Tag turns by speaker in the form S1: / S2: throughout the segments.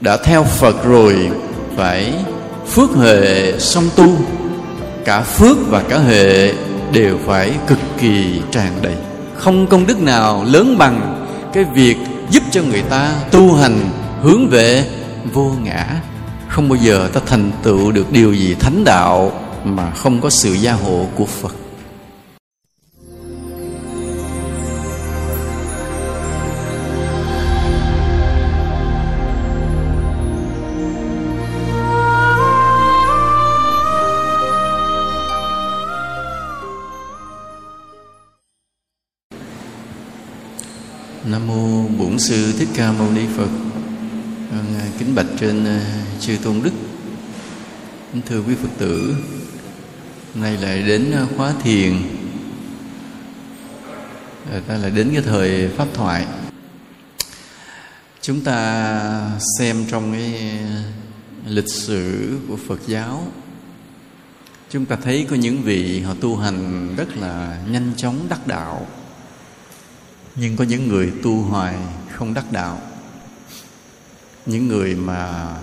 S1: đã theo phật rồi, phải phước hệ song tu. Cả phước và cả hệ đều phải cực kỳ tràn đầy. Không công đức nào lớn bằng cái việc giúp cho người ta tu hành hướng về vô ngã. Không bao giờ ta thành tựu được điều gì thánh đạo mà không có sự gia hộ của phật. Bổn sư Thích Ca Mâu Ni Phật. Ờ, kính bạch trên ờ, chư tôn đức. Kính thưa quý Phật tử, hôm nay lại đến ờ, khóa thiền. Ta lại đến cái thời pháp thoại. Chúng ta xem trong cái lịch sử của Phật giáo chúng ta thấy có những vị họ tu hành rất là nhanh chóng đắc đạo nhưng có những người tu hoài không đắc đạo. Những người mà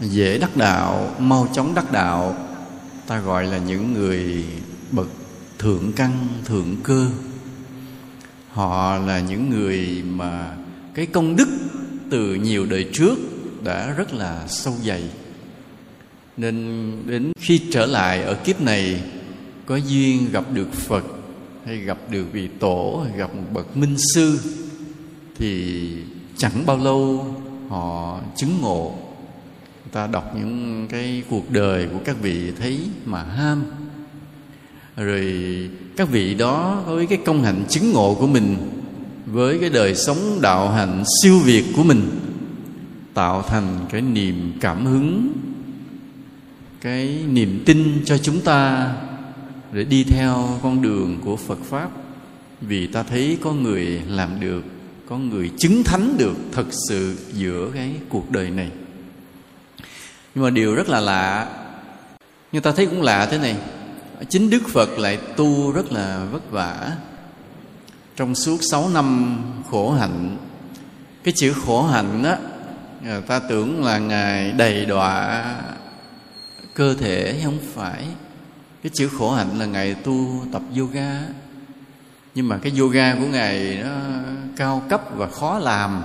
S1: dễ đắc đạo, mau chóng đắc đạo, ta gọi là những người bậc thượng căn, thượng cơ. Họ là những người mà cái công đức từ nhiều đời trước đã rất là sâu dày. Nên đến khi trở lại ở kiếp này, có duyên gặp được phật, hay gặp được vị tổ, hay gặp một bậc minh sư thì chẳng bao lâu họ chứng ngộ. Ta đọc những cái cuộc đời của các vị thấy mà ham. Rồi các vị đó với cái công hạnh chứng ngộ của mình, với cái đời sống đạo hạnh siêu việt của mình, tạo thành cái niềm cảm hứng, cái niềm tin cho chúng ta để đi theo con đường của Phật pháp. Vì ta thấy có người làm được có người chứng thánh được thật sự giữa cái cuộc đời này. Nhưng mà điều rất là lạ người ta thấy cũng lạ thế này. Chính đức phật lại tu rất là vất vả. Trong suốt sáu năm khổ hạnh, cái chữ khổ hạnh á người ta tưởng là ngài đầy đọa cơ thể không phải? Cái chữ khổ hạnh là ngài tu tập yoga nhưng mà cái yoga của ngài nó cao cấp và khó làm.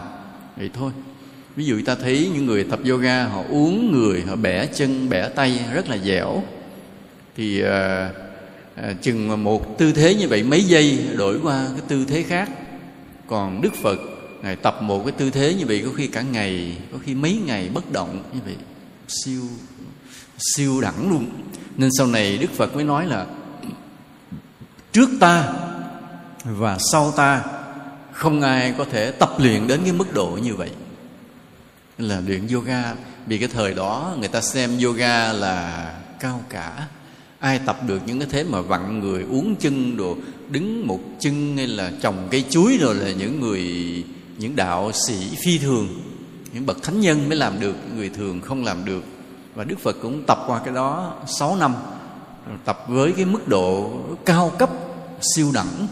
S1: Vậy thôi. Ví dụ ta thấy những người tập yoga họ uống người họ bẻ chân bẻ tay rất là dẻo. Thì à, à, chừng một tư thế như vậy mấy giây đổi qua cái tư thế khác. Còn đức phật ngài tập một cái tư thế như vậy có khi cả ngày có khi mấy ngày bất động như vậy. Siêu siêu đẳng luôn. Nên sau này đức phật mới nói là trước ta và sau ta, không ai có thể tập luyện đến cái mức độ như vậy. Là luyện yoga, vì cái thời đó người ta xem yoga là cao cả. Ai tập được những cái thế mà vặn người uống chân đồ, đứng một chân hay là trồng cây chuối rồi là những người, những đạo sĩ phi thường, những bậc thánh nhân mới làm được, người thường không làm được. Và đức phật cũng tập qua cái đó 6 năm, tập với cái mức độ cao cấp, siêu đẳng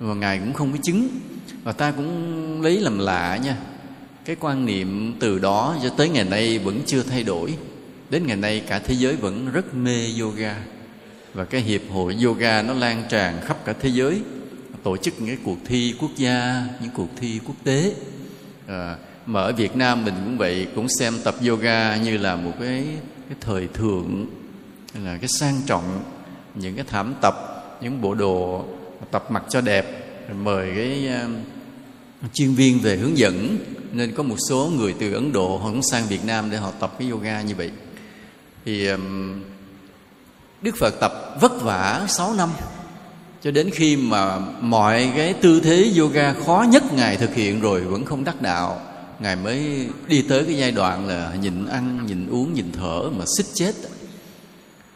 S1: và ngài cũng không có chứng. Và ta cũng lấy làm lạ nha. Cái quan niệm từ đó cho tới ngày nay vẫn chưa thay đổi. Đến ngày nay cả thế giới vẫn rất mê yoga. Và cái hiệp hội yoga nó lan tràn khắp cả thế giới. Tổ chức những cái cuộc thi quốc gia những cuộc thi quốc tế. À, mà ở Việt Nam mình cũng vậy cũng xem tập yoga như là một cái cái thời thượng là cái sang trọng. Những cái thảm tập những bộ đồ tập mặt cho đẹp mời cái uh, chuyên viên về hướng dẫn. Nên có một số người từ Ấn Độ họ cũng sang Việt Nam để họ tập cái yoga như vậy. Thì um, Đức Phật tập vất vả 6 năm cho đến khi mà mọi cái tư thế yoga khó nhất ngài thực hiện rồi vẫn không đắc đạo. Ngài mới đi tới cái giai đoạn là nhịn ăn nhịn uống nhịn thở mà xích chết.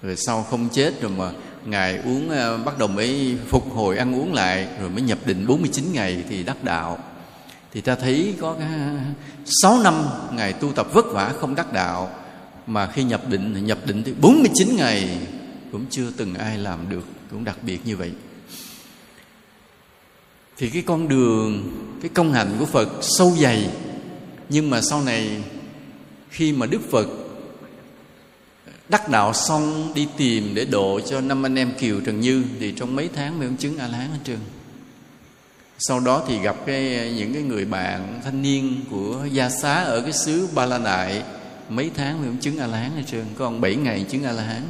S1: Rồi sau không chết rồi mà ngài uống ờ, bắt đầu mới phục hồi ăn uống lại, rồi mới nhập định 49 ngày thì đắc đạo. Thì ta thấy có cái 6 năm ngài tu tập vất vả không đắc đạo, mà khi nhập định thì nhập định thì 49 ngày cũng chưa từng ai làm được, cũng đặc biệt như vậy. Thì cái con đường, cái công hạnh của Phật sâu dày, nhưng mà sau này khi mà đức phật đắc đạo xong đi tìm để độ cho năm anh em kiều trần như, thì trong mấy tháng mới ông chứng a la hán hết trơn. Sau đó thì gặp cái, những cái người bạn thanh niên của gia xá ở cái xứ ba la nại, mấy tháng mới ông chứng a la hán hết trơn có ông bảy ngày chứng a la hán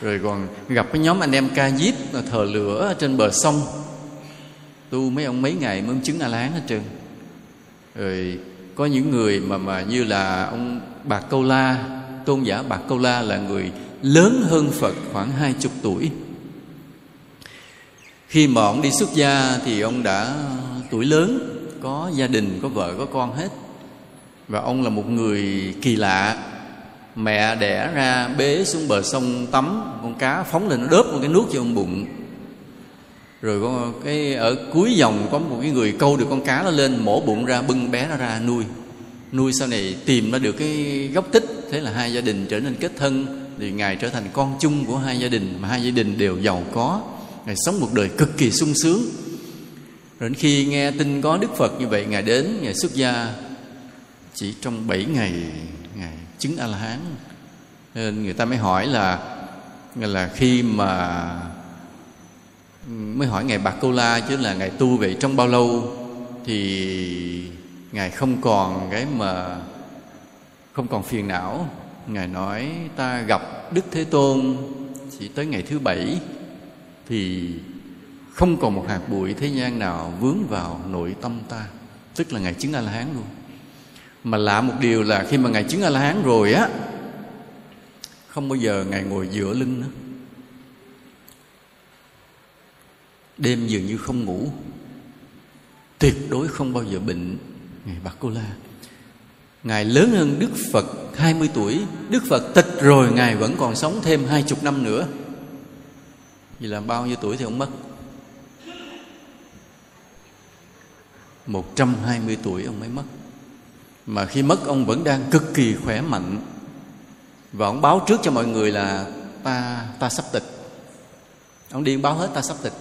S1: rồi còn gặp cái nhóm anh em ca diếp thờ lửa trên bờ sông. Tu mấy ông mấy ngày mới chứng a la hán hết trơn. Rồi có những người mà mà như là ông bạc câu la tôn giả bạc câu la là người lớn hơn phật khoảng hai chục tuổi. Khi mà ông đi xuất gia thì ông đã tuổi lớn, có gia đình, có vợ, có con hết. Và ông là một người kỳ lạ. Mẹ đẻ ra bế xuống bờ sông tắm, con cá phóng lên nó đớp một cái nước cho ông bụng. Rồi có cái ở cuối dòng có một cái người câu được con cá nó lên, mổ bụng ra, bưng bé nó ra nuôi. Nuôi sau này tìm ra được cái gốc tích thế là hai gia đình trở nên kết thân, thì ngài trở thành con chung của hai gia đình, mà hai gia đình đều giàu có. Ngài sống một đời cực kỳ sung sướng. Rồi đến khi nghe tin có đức phật như vậy, ngài đến, ngài xuất gia. Chỉ trong 7 ngày, ngài chứng a la hán nên người ta mới hỏi là là khi mà, mới hỏi ngài bạc câu la chứ là ngài tu vậy trong bao lâu, thì ngài không còn cái mà không còn phiền não, ngài nói, ta gặp đức thế tôn chỉ tới ngày thứ bảy, thì không còn một hạt bụi thế gian nào vướng vào nội tâm ta. Tức là ngài chứng a la hán luôn. Mà lạ một điều là khi mà ngài chứng a la hán rồi á, không bao giờ ngài ngồi dựa lưng nữa. Đêm dường như không ngủ, tuyệt đối không bao giờ bệnh ngài bạc cô la ngài lớn hơn đức phật 20 tuổi. Đức phật tịch rồi, ngài vẫn còn sống thêm hai chục năm nữa. Vì là bao nhiêu tuổi thì ông mất? 120 tuổi ông mới mất. Mà khi mất, ông vẫn đang cực kỳ khỏe mạnh. Và ông báo trước cho mọi người là, Ta ta sắp tịch. Ông đi báo hết, ta sắp tịch.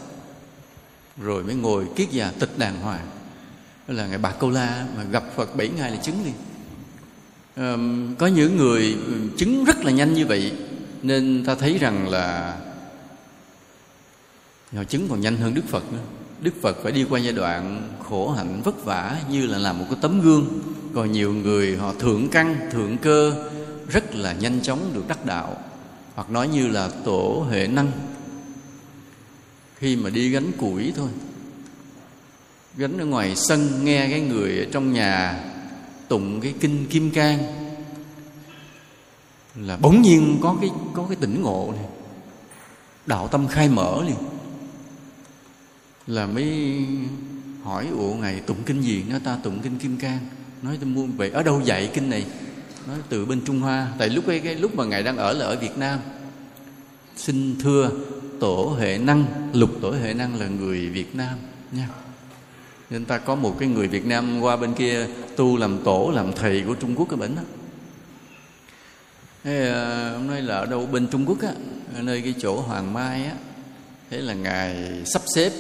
S1: Rồi mới ngồi kiết già tịch đàng hoàng. Đó là ngày Bạc Câu La Mà gặp Phật bảy ngày là chứng liền. Có những người chứng rất là nhanh như vậy, Nên ta thấy rằng là họ chứng còn nhanh hơn đức phật nữa. Đức phật phải đi qua giai đoạn khổ hạnh vất vả như là làm một cái tấm gương. Còn nhiều người họ thượng căn, thượng cơ, rất là nhanh chóng được đắc đạo, hoặc nói như là tổ hệ năng. Khi mà đi gánh củi thôi, gánh ở ngoài sân, nghe cái người ở trong nhà tụng cái kinh kim cang là bỗng nhiên có cái có cái tỉnh ngộ này, đạo tâm khai mở liền. Là mới hỏi, ủa, ngài tụng kinh gì? Nó ta tụng kinh kim cang. Nói tôi mua vậy ở đâu dạy kinh này? Nói, từ bên trung hoa. Tại lúc ấy, cái lúc mà ngài đang ở là ở việt nam. Xin thưa, tổ hệ năng, lục tổ hệ năng là người việt nam nha nên ta có một cái người việt nam qua bên kia tu làm tổ làm thầy của trung quốc cái bệnh đó. Thế, à, ông nói là ở đâu? Bên trung quốc á nơi cái chỗ hoàng mai á. Thế là ngài sắp xếp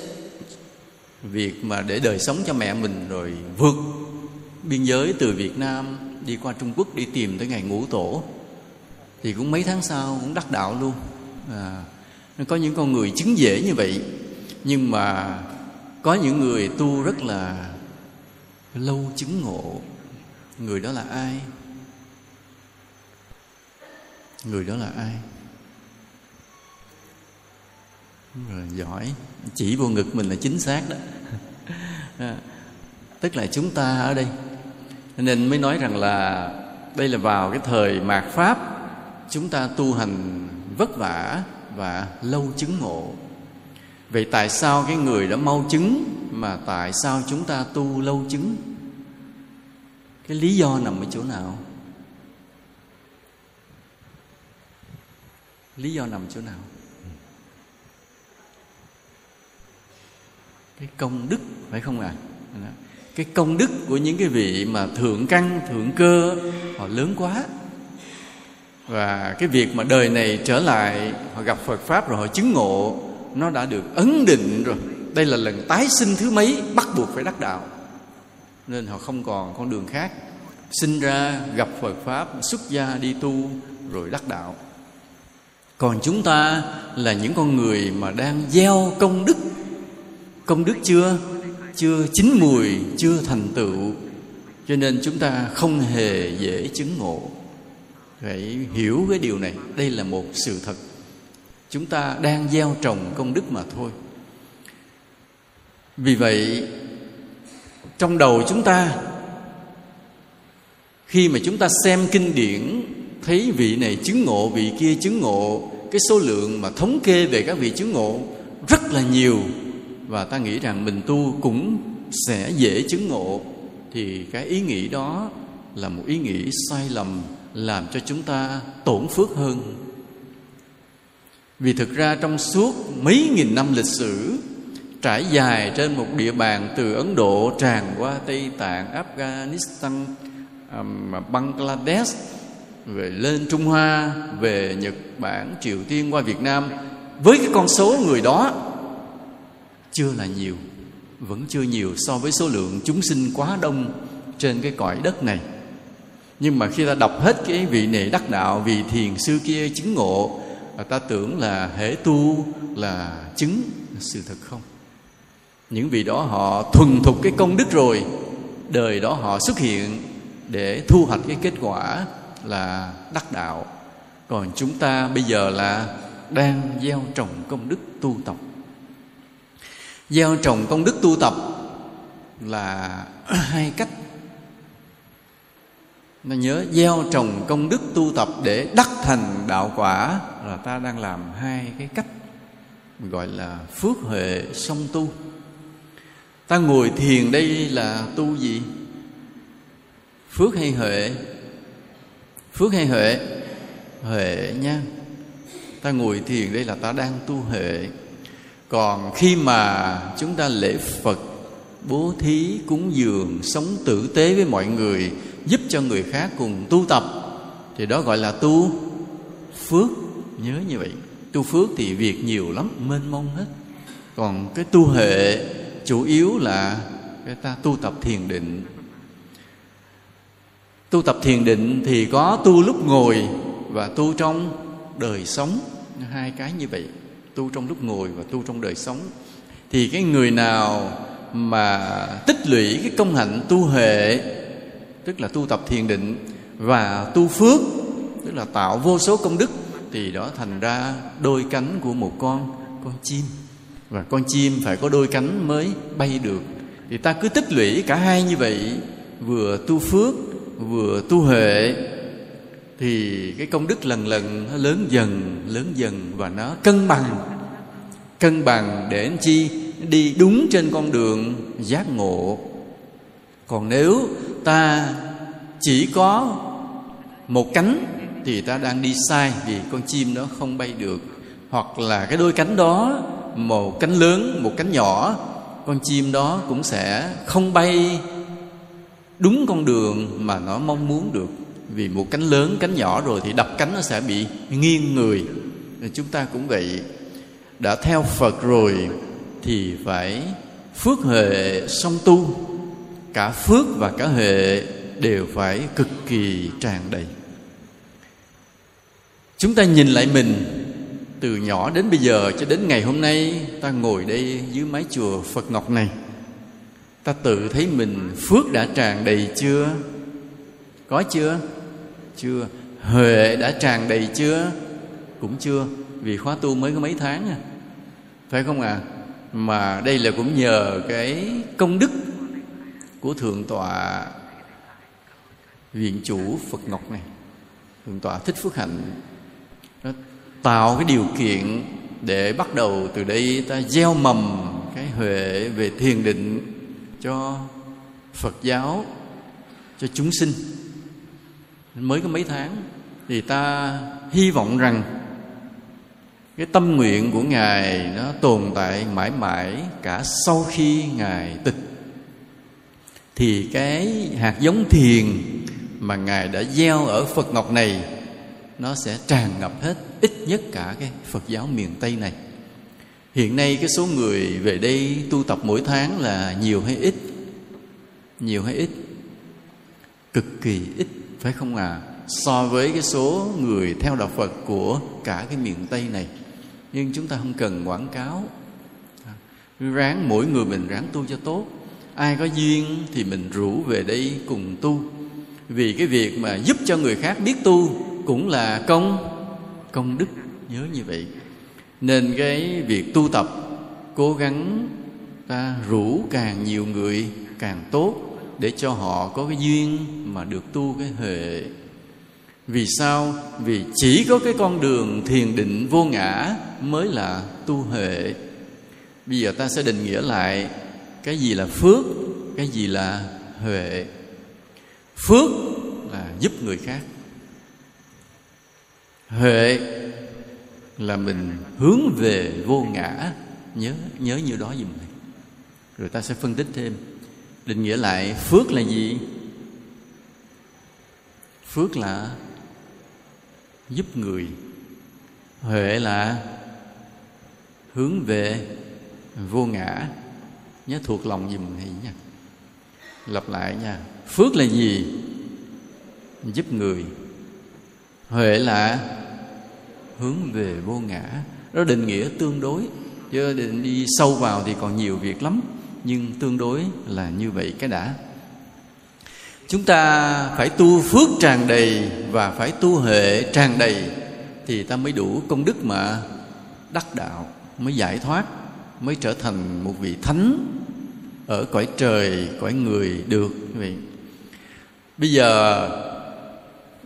S1: việc mà để đời sống cho mẹ mình rồi vượt biên giới từ Việt Nam đi qua Trung Quốc đi tìm tới ngày ngũ tổ. Thì cũng mấy tháng sau cũng đắc đạo luôn. À, có những con người chứng dễ như vậy. Nhưng mà có những người tu rất là lâu chứng ngộ. Người đó là ai? Người đó là ai? Rồi giỏi. Chỉ vô ngực mình là chính xác đó. À, tức là chúng ta ở đây. Nên mới nói rằng là đây là vào cái thời mạt pháp chúng ta tu hành vất vả và lâu chứng ngộ vậy tại sao cái người đã mau chứng mà tại sao chúng ta tu lâu chứng? Cái lý do nằm ở chỗ nào? Lý do nằm chỗ nào? Cái công đức, phải không ạ? À? cái công đức của những cái vị mà thượng căn, thượng cơ, họ lớn quá. Và cái việc mà đời này trở lại, họ gặp Phật pháp rồi họ chứng ngộ nó đã được ấn định rồi. Đây là lần tái sinh thứ mấy, bắt buộc phải đắc đạo. Nên họ không còn con đường khác. Sinh ra, gặp phật pháp, xuất gia, đi tu, rồi đắc đạo. Còn chúng ta là những con người mà đang gieo công đức. Công đức chưa? Chưa chín mùi, chưa thành tựu. Cho nên chúng ta không hề dễ chứng ngộ. Phải hiểu cái điều này. Đây là một sự thật chúng ta đang gieo trồng công đức mà thôi. Vì vậy, trong đầu chúng ta, khi mà chúng ta xem kinh điển, thấy vị này chứng ngộ, vị kia chứng ngộ, cái số lượng mà thống kê về các vị chứng ngộ rất là nhiều, và ta nghĩ rằng mình tu cũng sẽ dễ chứng ngộ, thì cái ý nghĩ đó là một ý nghĩ sai lầm làm cho chúng ta tổn phước hơn vì thực ra trong suốt mấy nghìn năm lịch sử trải dài trên một địa bàn từ Ấn Độ tràn qua Tây Tạng, Afghanistan, um, Bangladesh, về lên Trung Hoa, về Nhật Bản, Triều Tiên qua Việt Nam với cái con số người đó chưa là nhiều, vẫn chưa nhiều so với số lượng chúng sinh quá đông trên cái cõi đất này. Nhưng mà khi ta đọc hết cái vị này đắc đạo, vị thiền sư kia chứng ngộ, ta tưởng là hễ tu là chứng sự thật không? Những vị đó họ thuần thục cái công đức rồi, đời đó họ xuất hiện để thu hoạch cái kết quả là đắc đạo. Còn chúng ta bây giờ là đang gieo trồng công đức tu tập. Gieo trồng công đức tu tập là hai cách. Nó nhớ, gieo trồng công đức tu tập để đắc thành đạo quả là ta đang làm hai cái cách gọi là phước huệ song tu. Ta ngồi thiền đây là tu gì? Phước hay huệ? Phước hay huệ? Huệ nha. Ta ngồi thiền đây là ta đang tu huệ. Còn khi mà chúng ta lễ phật, bố thí cúng dường, sống tử tế với mọi người, giúp cho người khác cùng tu tập, thì đó gọi là tu phước nhớ như vậy. Tu phước thì việc nhiều lắm, mênh mông hết. Còn cái tu huệ chủ yếu là cái ta tu tập thiền định. Tu tập thiền định thì có tu lúc ngồi và tu trong đời sống. Hai cái như vậy, tu trong lúc ngồi và tu trong đời sống. Thì cái người nào mà tích lũy cái công hạnh tu hệ, tức là tu tập thiền định và tu phước, tức là tạo vô số công đức thì đó thành ra đôi cánh của một con con chim. Và con chim phải có đôi cánh mới bay được. Thì ta cứ tích lũy cả hai như vậy, vừa tu phước, vừa tu huệ, thì cái công đức lần lần nó lớn dần lớn dần và nó cân bằng. Cân bằng để anh chi đi đúng trên con đường giác ngộ. Còn nếu ta chỉ có một cánh thì ta đang đi sai vì con chim nó không bay được. Hoặc là cái đôi cánh đó, một cánh lớn, một cánh nhỏ, con chim đó cũng sẽ không bay đúng con đường mà nó mong muốn được. Vì một cánh lớn, cánh nhỏ rồi thì đập cánh nó sẽ bị nghiêng người. Chúng ta cũng vậy. Đã theo phật rồi thì phải phước hệ song tu. Cả phước và cả hệ đều phải cực kỳ tràn đầy chúng ta nhìn lại mình, từ nhỏ đến bây giờ cho đến ngày hôm nay, ta ngồi đây dưới mái chùa Phật Ngọc này. Ta tự thấy mình phước đã tràn đầy chưa? Có chưa? Chưa. Huệ đã tràn đầy chưa? Cũng chưa, vì khóa tu mới có mấy tháng à. Phải không à mà đây là cũng nhờ cái công đức của thượng tọa viện chủ Phật Ngọc này. Thượng tọa thích phước hạnh tạo cái điều kiện để bắt đầu từ đây ta gieo mầm cái huệ về thiền định cho Phật giáo, cho chúng sinh. Mới có mấy tháng thì ta hy vọng rằng cái tâm nguyện của ngài nó tồn tại mãi mãi cả sau khi ngài tịch. Thì cái hạt giống thiền mà ngài đã gieo ở Phật ngọc này nó sẽ tràn ngập hết ít nhất cả cái Phật giáo miền Tây này. Hiện nay cái số người về đây tu tập mỗi tháng là nhiều hay ít? Nhiều hay ít? cực kỳ ít, phải không à so với cái số người theo đạo Phật của cả cái miền Tây này nhưng chúng ta không cần quảng cáo ráng mỗi người mình ráng tu cho tốt ai có duyên thì mình rủ về đây cùng tu vì cái việc mà giúp cho người khác biết tu cũng là công công đức, nhớ như vậy. Nên cái việc tu tập, cố gắng ta rủ càng nhiều người càng tốt để cho họ có cái duyên mà được tu cái huệ. Vì sao? Vì chỉ có cái con đường thiền định vô ngã mới là tu huệ. Bây giờ ta sẽ định nghĩa lại cái gì là phước, cái gì là huệ. Phước là giúp người khác huệ là mình hướng về vô ngã. Nhớ nhớ như đó dùm này rồi ta sẽ phân tích thêm. Định nghĩa lại phước là gì? Phước là giúp người. Huệ là hướng về vô ngã. Nhớ thuộc lòng dùm này nha. Lặp lại nha. Phước là gì? Giúp người. Huệ là hướng về vô ngã. Đó định nghĩa tương đối. Chứ định đi sâu vào thì còn nhiều việc lắm. Nhưng tương đối là như vậy cái đã. Chúng ta phải tu phước tràn đầy và phải tu hệ tràn đầy thì ta mới đủ công đức mà đắc đạo, mới giải thoát, mới trở thành một vị thánh ở cõi trời, cõi người được vậy. Bây giờ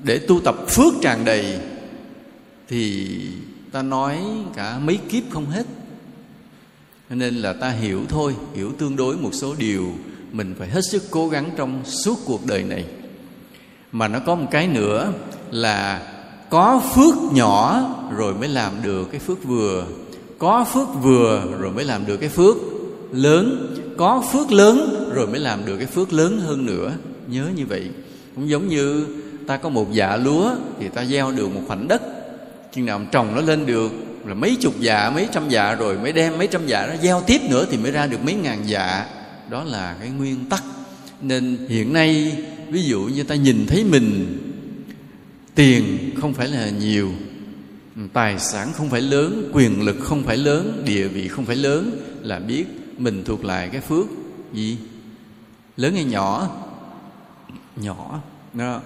S1: để tu tập phước tràn đầy thì ta nói cả mấy kiếp không hết. Nên là ta hiểu thôi, hiểu tương đối một số điều mình phải hết sức cố gắng trong suốt cuộc đời này. Mà nó có một cái nữa là có phước nhỏ rồi mới làm được cái phước vừa. Có phước vừa rồi mới làm được cái phước lớn. Có phước lớn rồi mới làm được cái phước lớn hơn nữa. Nhớ như vậy. Cũng giống như ta có một dạ lúa thì ta gieo được một khoảnh đất chừng nào trồng nó lên được là mấy chục dạ mấy trăm dạ rồi, mới đem mấy trăm dạ nó gieo tiếp nữa thì mới ra được mấy ngàn dạ. Đó là cái nguyên tắc. Nên hiện nay, ví dụ như ta nhìn thấy mình, tiền không phải là nhiều, tài sản không phải lớn, quyền lực không phải lớn, địa vị không phải lớn, là biết mình thuộc lại cái phước gì? Lớn hay nhỏ? Nhỏ. Đó.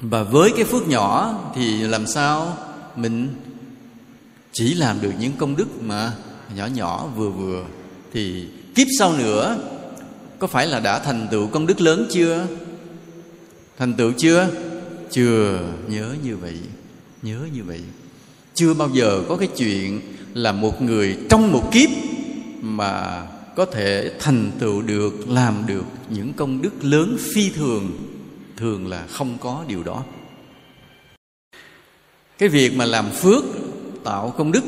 S1: Và với cái phước nhỏ thì làm sao? Mình chỉ làm được những công đức mà nhỏ nhỏ vừa vừa, thì kiếp sau nữa có phải là đã thành tựu công đức lớn chưa? Thành tựu chưa? Chưa. Nhớ như vậy. Nhớ như vậy. Chưa bao giờ có cái chuyện là một người trong một kiếp mà có thể thành tựu được, làm được những công đức lớn phi thường. Thường là không có điều đó cái việc mà làm phước tạo công đức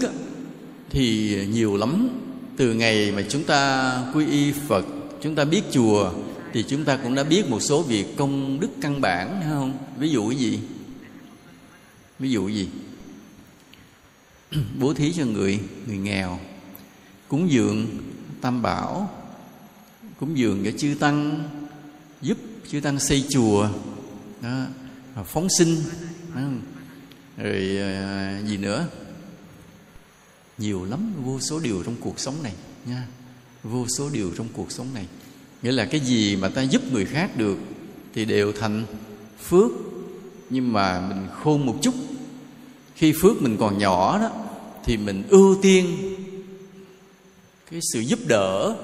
S1: thì nhiều lắm. Từ ngày mà chúng ta quy y phật chúng ta biết chùa thì chúng ta cũng đã biết một số việc công đức căn bản hay không? Ví dụ cái gì? Ví dụ gì? Bố thí cho người người nghèo. Cúng dường tam bảo. Cúng dường cho chư tăng. Giúp chư tăng xây chùa. Đó, phóng sinh. Đó rồi à, gì nữa? Nhiều lắm vô số điều trong cuộc sống này nha. Vô số điều trong cuộc sống này. Nghĩa là cái gì mà ta giúp người khác được thì đều thành phước. Nhưng mà mình khôn một chút. Khi phước mình còn nhỏ đó thì mình ưu tiên cái sự giúp đỡ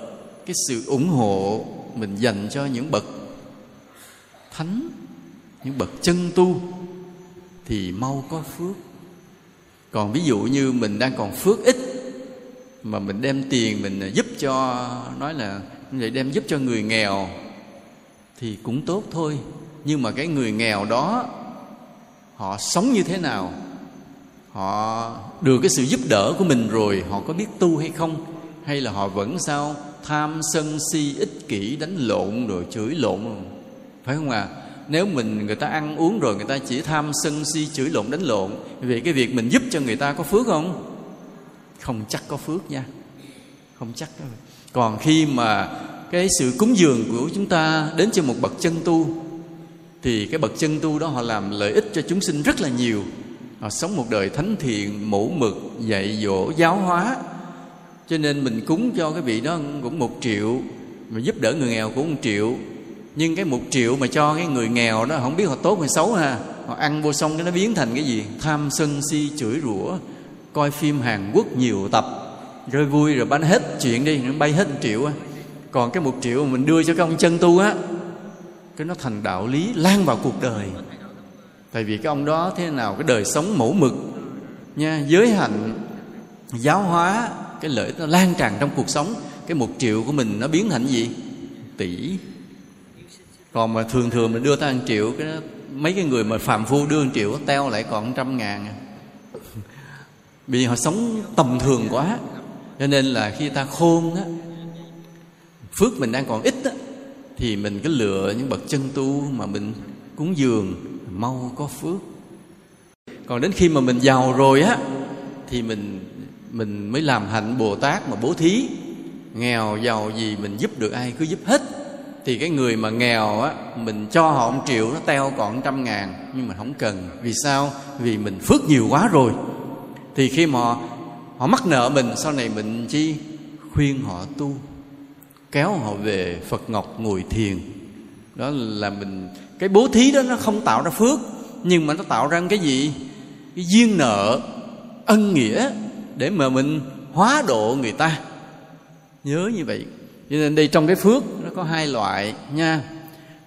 S1: cái sự ủng hộ mình dành cho những bậc thánh những bậc chân tu thì mau có phước. Còn ví dụ như mình đang còn phước ít, mà mình đem tiền mình giúp cho, nói là vậy, đem giúp cho người nghèo, thì cũng tốt thôi. Nhưng mà cái người nghèo đó, họ sống như thế nào? Họ được cái sự giúp đỡ của mình rồi, họ có biết tu hay không? Hay là họ vẫn sao tham sân si, ích kỷ, đánh lộn rồi chửi lộn? Phải không à nếu mình, người ta ăn uống rồi người ta chỉ tham sân si chửi lộn đánh lộn vì cái việc mình giúp cho người ta có phước không? Không chắc có phước nha. Không chắc đâu. Còn khi mà cái sự cúng dường của chúng ta đến cho một bậc chân tu, thì cái bậc chân tu đó họ làm lợi ích cho chúng sinh rất là nhiều. Họ sống một đời thánh thiện, mẫu mực, dạy dỗ, giáo hóa. Cho nên mình cúng cho cái vị đó cũng một triệu, mà giúp đỡ người nghèo cũng một triệu nhưng cái một triệu mà cho cái người nghèo đó, không biết họ tốt hay xấu ha. Họ ăn vô xong cái nó biến thành cái gì? Tham sân si chửi rủa, coi phim hàn quốc nhiều tập. Rồi vui rồi bán hết chuyện đi, nó bay hết một triệu á. Còn cái một triệu mà mình đưa cho cái ông chân tu á, cái nó thành đạo lý lan vào cuộc đời. Tại vì cái ông đó thế nào, cái đời sống mẫu mực nha, giới hạnh, giáo hóa, cái lợi nó lan tràn trong cuộc sống. Cái một triệu của mình nó biến thành gì? Tỷ còn mà thường thường mình đưa ta một triệu cái đó, mấy cái người mà phạm phu đưa một triệu teo lại còn trăm ngàn à. vì họ sống tầm thường quá cho nên là khi ta khôn á phước mình đang còn ít á thì mình cứ lựa những bậc chân tu mà mình cúng dường mau có phước. Còn đến khi mà mình giàu rồi á thì mình mình mới làm hạnh bồ tát mà bố thí. Nghèo giàu gì mình giúp được ai cứ giúp hết thì cái người mà nghèo á mình cho họ một triệu nó teo còn trăm ngàn nhưng mà không cần. Vì sao? Vì mình phước nhiều quá rồi. Thì khi mà họ, họ mắc nợ mình sau này mình chi? Khuyên họ tu kéo họ về phật ngọc ngồi thiền. Đó là mình cái bố thí đó nó không tạo ra phước nhưng mà nó tạo ra cái gì? Cái duyên nợ ân nghĩa để mà mình hóa độ người ta. Nhớ như vậy. Cho nên đây trong cái phước nó có hai loại nha.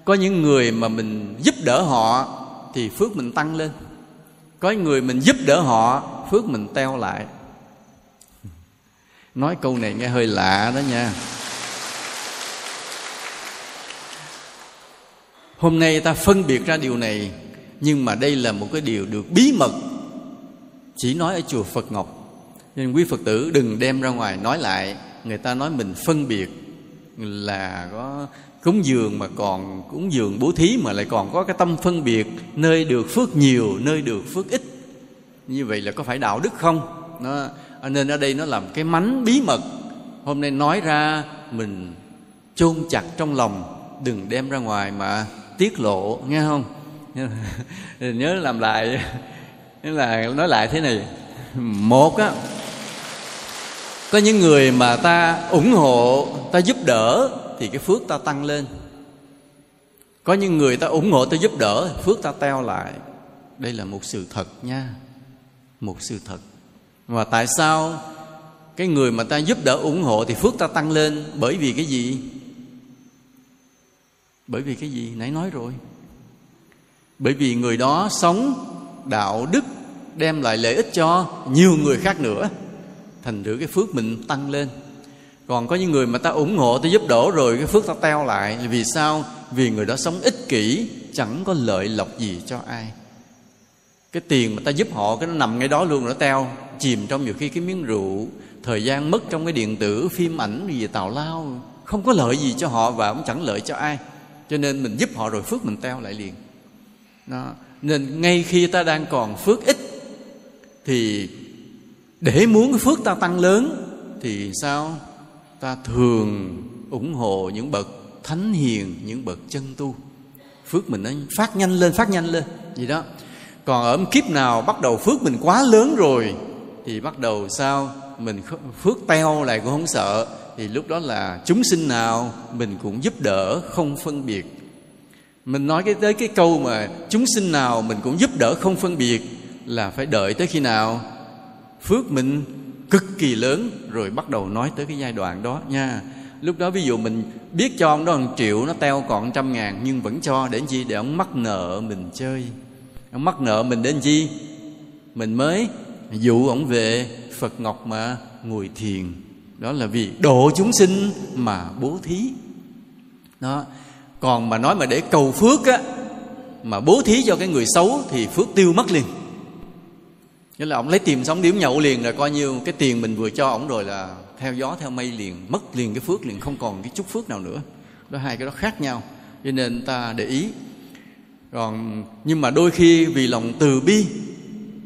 S1: Có những người mà mình giúp đỡ họ thì phước mình tăng lên. Có người mình giúp đỡ họ, phước mình teo lại. Nói câu này nghe hơi lạ đó nha. Hôm nay ta phân biệt ra điều này, nhưng mà đây là một cái điều được bí mật. Chỉ nói ở chùa phật ngọc. Nên quý phật tử đừng đem ra ngoài nói lại. Người ta nói mình phân biệt là có cúng dường mà còn cúng dường bố thí mà lại còn có cái tâm phân biệt, nơi được phước nhiều, nơi được phước ít. Như vậy là có phải đạo đức không? Nó à, nên ở đây nó làm cái mánh bí mật. Hôm nay nói ra, mình chôn chặt trong lòng, đừng đem ra ngoài mà tiết lộ, nghe không? Nhớ làm lại nghĩa là nói lại thế này. Một á có những người mà ta ủng hộ, ta giúp đỡ, thì cái phước ta tăng lên. Có những người ta ủng hộ, ta giúp đỡ, phước ta teo lại. Đây là một sự thật nha. Một sự thật. Và tại sao cái người mà ta giúp đỡ, ủng hộ thì phước ta tăng lên? Bởi vì cái gì? Bởi vì cái gì? Nãy nói rồi. Bởi vì người đó sống đạo đức, đem lại lợi ích cho nhiều người khác nữa thành thử cái phước mình tăng lên. Còn có những người mà ta ủng hộ, ta giúp đỡ rồi, cái phước ta teo lại, vì sao? Vì người đó sống ích kỷ, chẳng có lợi lộc gì cho ai. Cái tiền mà ta giúp họ, cái nó nằm ngay đó luôn, nó teo, chìm trong nhiều khi cái miếng rượu, thời gian mất trong cái điện tử, phim ảnh gì tào lao, không có lợi gì cho họ và cũng chẳng lợi cho ai. Cho nên mình giúp họ rồi phước mình teo lại liền. Đó. nên ngay khi ta đang còn phước ít, thì để muốn cái phước ta tăng lớn. Thì sao? Ta thường ủng hộ những bậc thánh hiền những bậc chân tu. Phước mình nó phát nhanh lên phát nhanh lên. Gì đó. Còn ở kiếp nào bắt đầu phước mình quá lớn rồi thì bắt đầu sao? Mình phước teo lại cũng không sợ. Thì lúc đó là chúng sinh nào mình cũng giúp đỡ không phân biệt. Mình nói cái tới cái câu mà chúng sinh nào mình cũng giúp đỡ không phân biệt là phải đợi tới khi nào phước mình cực kỳ lớn. Rồi bắt đầu nói tới cái giai đoạn đó nha. Lúc đó ví dụ mình biết cho ông đó một triệu, nó teo còn trăm ngàn, nhưng vẫn cho. Để chi để ông mắc nợ mình chơi. Ông mắc nợ mình đến chi mình mới dụ ông về phật ngọc mà ngồi thiền. Đó là vì độ chúng sinh mà bố thí. Đó. Còn mà nói mà để cầu phước á, mà bố thí cho cái người xấu thì phước tiêu mất liền. Nghĩa là ông lấy tiền sống điếm nhậu liền rồi coi như cái tiền mình vừa cho ổng rồi là theo gió, theo mây liền, mất liền cái phước liền, không còn cái chút phước nào nữa. Đó, hai cái đó khác nhau, cho nên ta để ý. Còn, nhưng mà đôi khi vì lòng từ bi,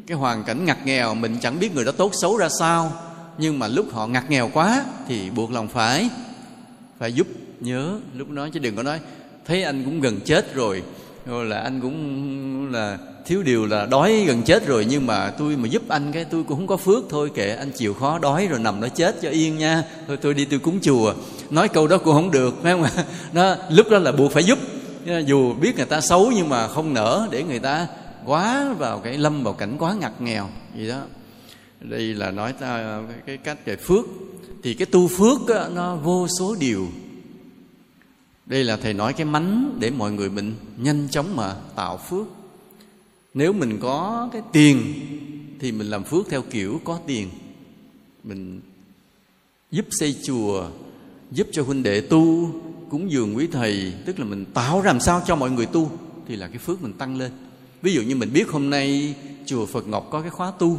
S1: cái hoàn cảnh ngặt nghèo mình chẳng biết người đó tốt xấu ra sao, nhưng mà lúc họ ngặt nghèo quá thì buộc lòng phải phải giúp. Nhớ, lúc đó chứ đừng có nói, thấy anh cũng gần chết rồi rồi là anh cũng là thiếu điều là đói gần chết rồi nhưng mà tôi mà giúp anh cái tôi cũng không có phước thôi kệ anh chịu khó đói rồi nằm nó chết cho yên nha. Thôi tôi đi tôi cúng chùa. Nói câu đó cũng không được phải không ạ? Nó lúc đó là buộc phải giúp. Dù biết người ta xấu nhưng mà không nỡ để người ta quá vào cái lâm vào cảnh quá ngặt nghèo. Gì đó. Đây là nói ta cái cách về phước. Thì cái tu phước đó, nó vô số điều. Đây là thầy nói cái mánh để mọi người mình nhanh chóng mà tạo phước nếu mình có cái tiền thì mình làm phước theo kiểu có tiền. Mình giúp xây chùa, giúp cho huynh đệ tu, cúng dường quý thầy, tức là mình tạo làm sao cho mọi người tu thì là cái phước mình tăng lên. Ví dụ như mình biết hôm nay chùa phật ngọc có cái khóa tu,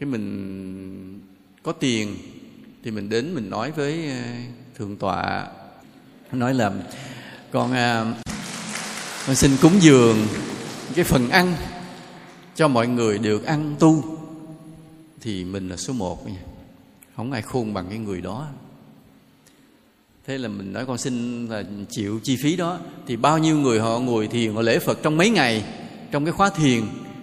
S1: cái mình có tiền thì mình đến mình nói với ờ, thượng tọa, nói là con ờ, con xin cúng dường cái phần ăn cho mọi người được ăn tu, thì mình là số một nha. Không ai khôn bằng cái người đó. Thế là mình nói con xin là chịu chi phí đó. Thì bao nhiêu người họ ngồi thiền, họ lễ phật trong mấy ngày, trong cái khóa thiền,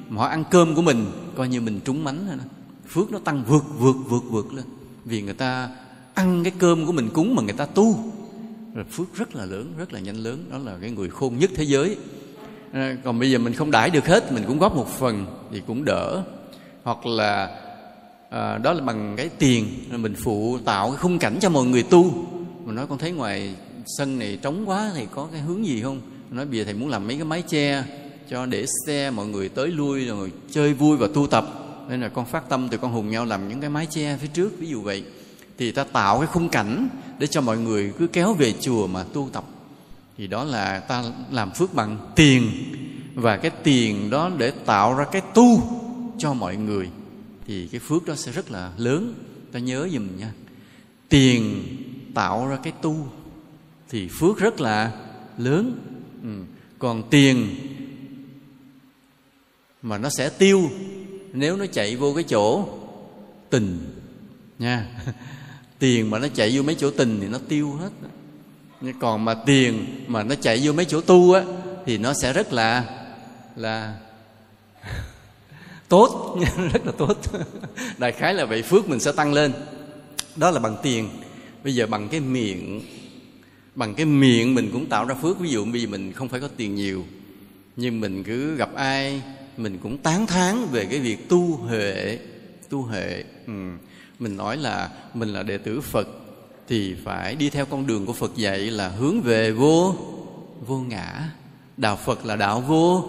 S1: mà họ ăn cơm của mình, coi như mình trúng mánh rồi đó. Phước nó tăng vượt vượt vượt vượt lên. Vì người ta ăn cái cơm của mình cúng mà người ta tu. Rồi phước rất là lớn, rất là nhanh lớn. Đó là cái người khôn nhất thế giới à, còn bây giờ mình không đãi được hết mình cũng góp một phần thì cũng đỡ. Hoặc là à, đó là bằng cái tiền mình phụ tạo cái khung cảnh cho mọi người tu. Mình nói con thấy ngoài sân này trống quá thì có cái hướng gì không? Mình nói bây giờ thầy muốn làm mấy cái mái che cho để xe mọi người tới lui rồi chơi vui và tu tập. Nên là con phát tâm từ con hùng nhau làm những cái mái che phía trước ví dụ vậy. Thì ta tạo cái khung cảnh để cho mọi người cứ kéo về chùa mà tu tập thì đó là ta làm phước bằng tiền. Và cái tiền đó để tạo ra cái tu cho mọi người. Thì cái phước đó sẽ rất là lớn. Ta nhớ dùm nha. Tiền tạo ra cái tu thì phước rất là lớn. Ừ. còn tiền mà nó sẽ tiêu nếu nó chạy vô cái chỗ tình nha. Tiền mà nó chạy vô mấy chỗ tình thì nó tiêu hết còn mà tiền mà nó chạy vô mấy chỗ tu á, thì nó sẽ rất là là tốt. Rất là tốt. Đại khái là vậy, phước mình sẽ tăng lên. Đó là bằng tiền. Bây giờ bằng cái miệng, bằng cái miệng mình cũng tạo ra phước. Ví dụ bây giờ mình không phải có tiền nhiều, nhưng mình cứ gặp ai, mình cũng tán thán về cái việc tu huệ tu huệ. Ừ. mình nói là mình là đệ tử phật thì phải đi theo con đường của phật dạy là hướng về vô vô ngã. Đạo phật là đạo vô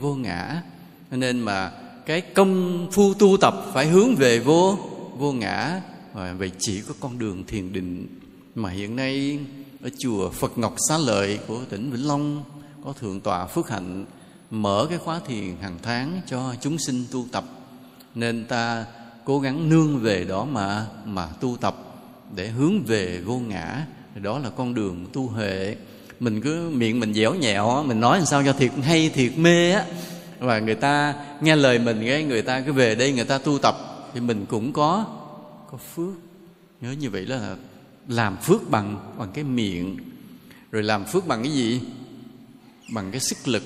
S1: vô ngã. Nên mà cái công phu tu tập phải hướng về vô vô ngã. Và vậy chỉ có con đường thiền định mà hiện nay ở chùa Phật Ngọc Xá Lợi của tỉnh Vĩnh Long có thượng tọa Phước Hạnh mở cái khóa thiền hàng tháng cho chúng sinh tu tập. Nên ta cố gắng nương về đó mà mà tu tập để hướng về vô ngã. Đó là con đường tu huệ. Mình cứ miệng mình dẻo nhẹo mình nói làm sao cho thiệt hay, thiệt mê á. Và người ta nghe lời mình cái, người ta cứ về đây người ta tu tập, thì mình cũng có có phước. Nhớ như vậy là làm phước bằng bằng cái miệng. Rồi làm phước bằng cái gì? Bằng cái sức lực.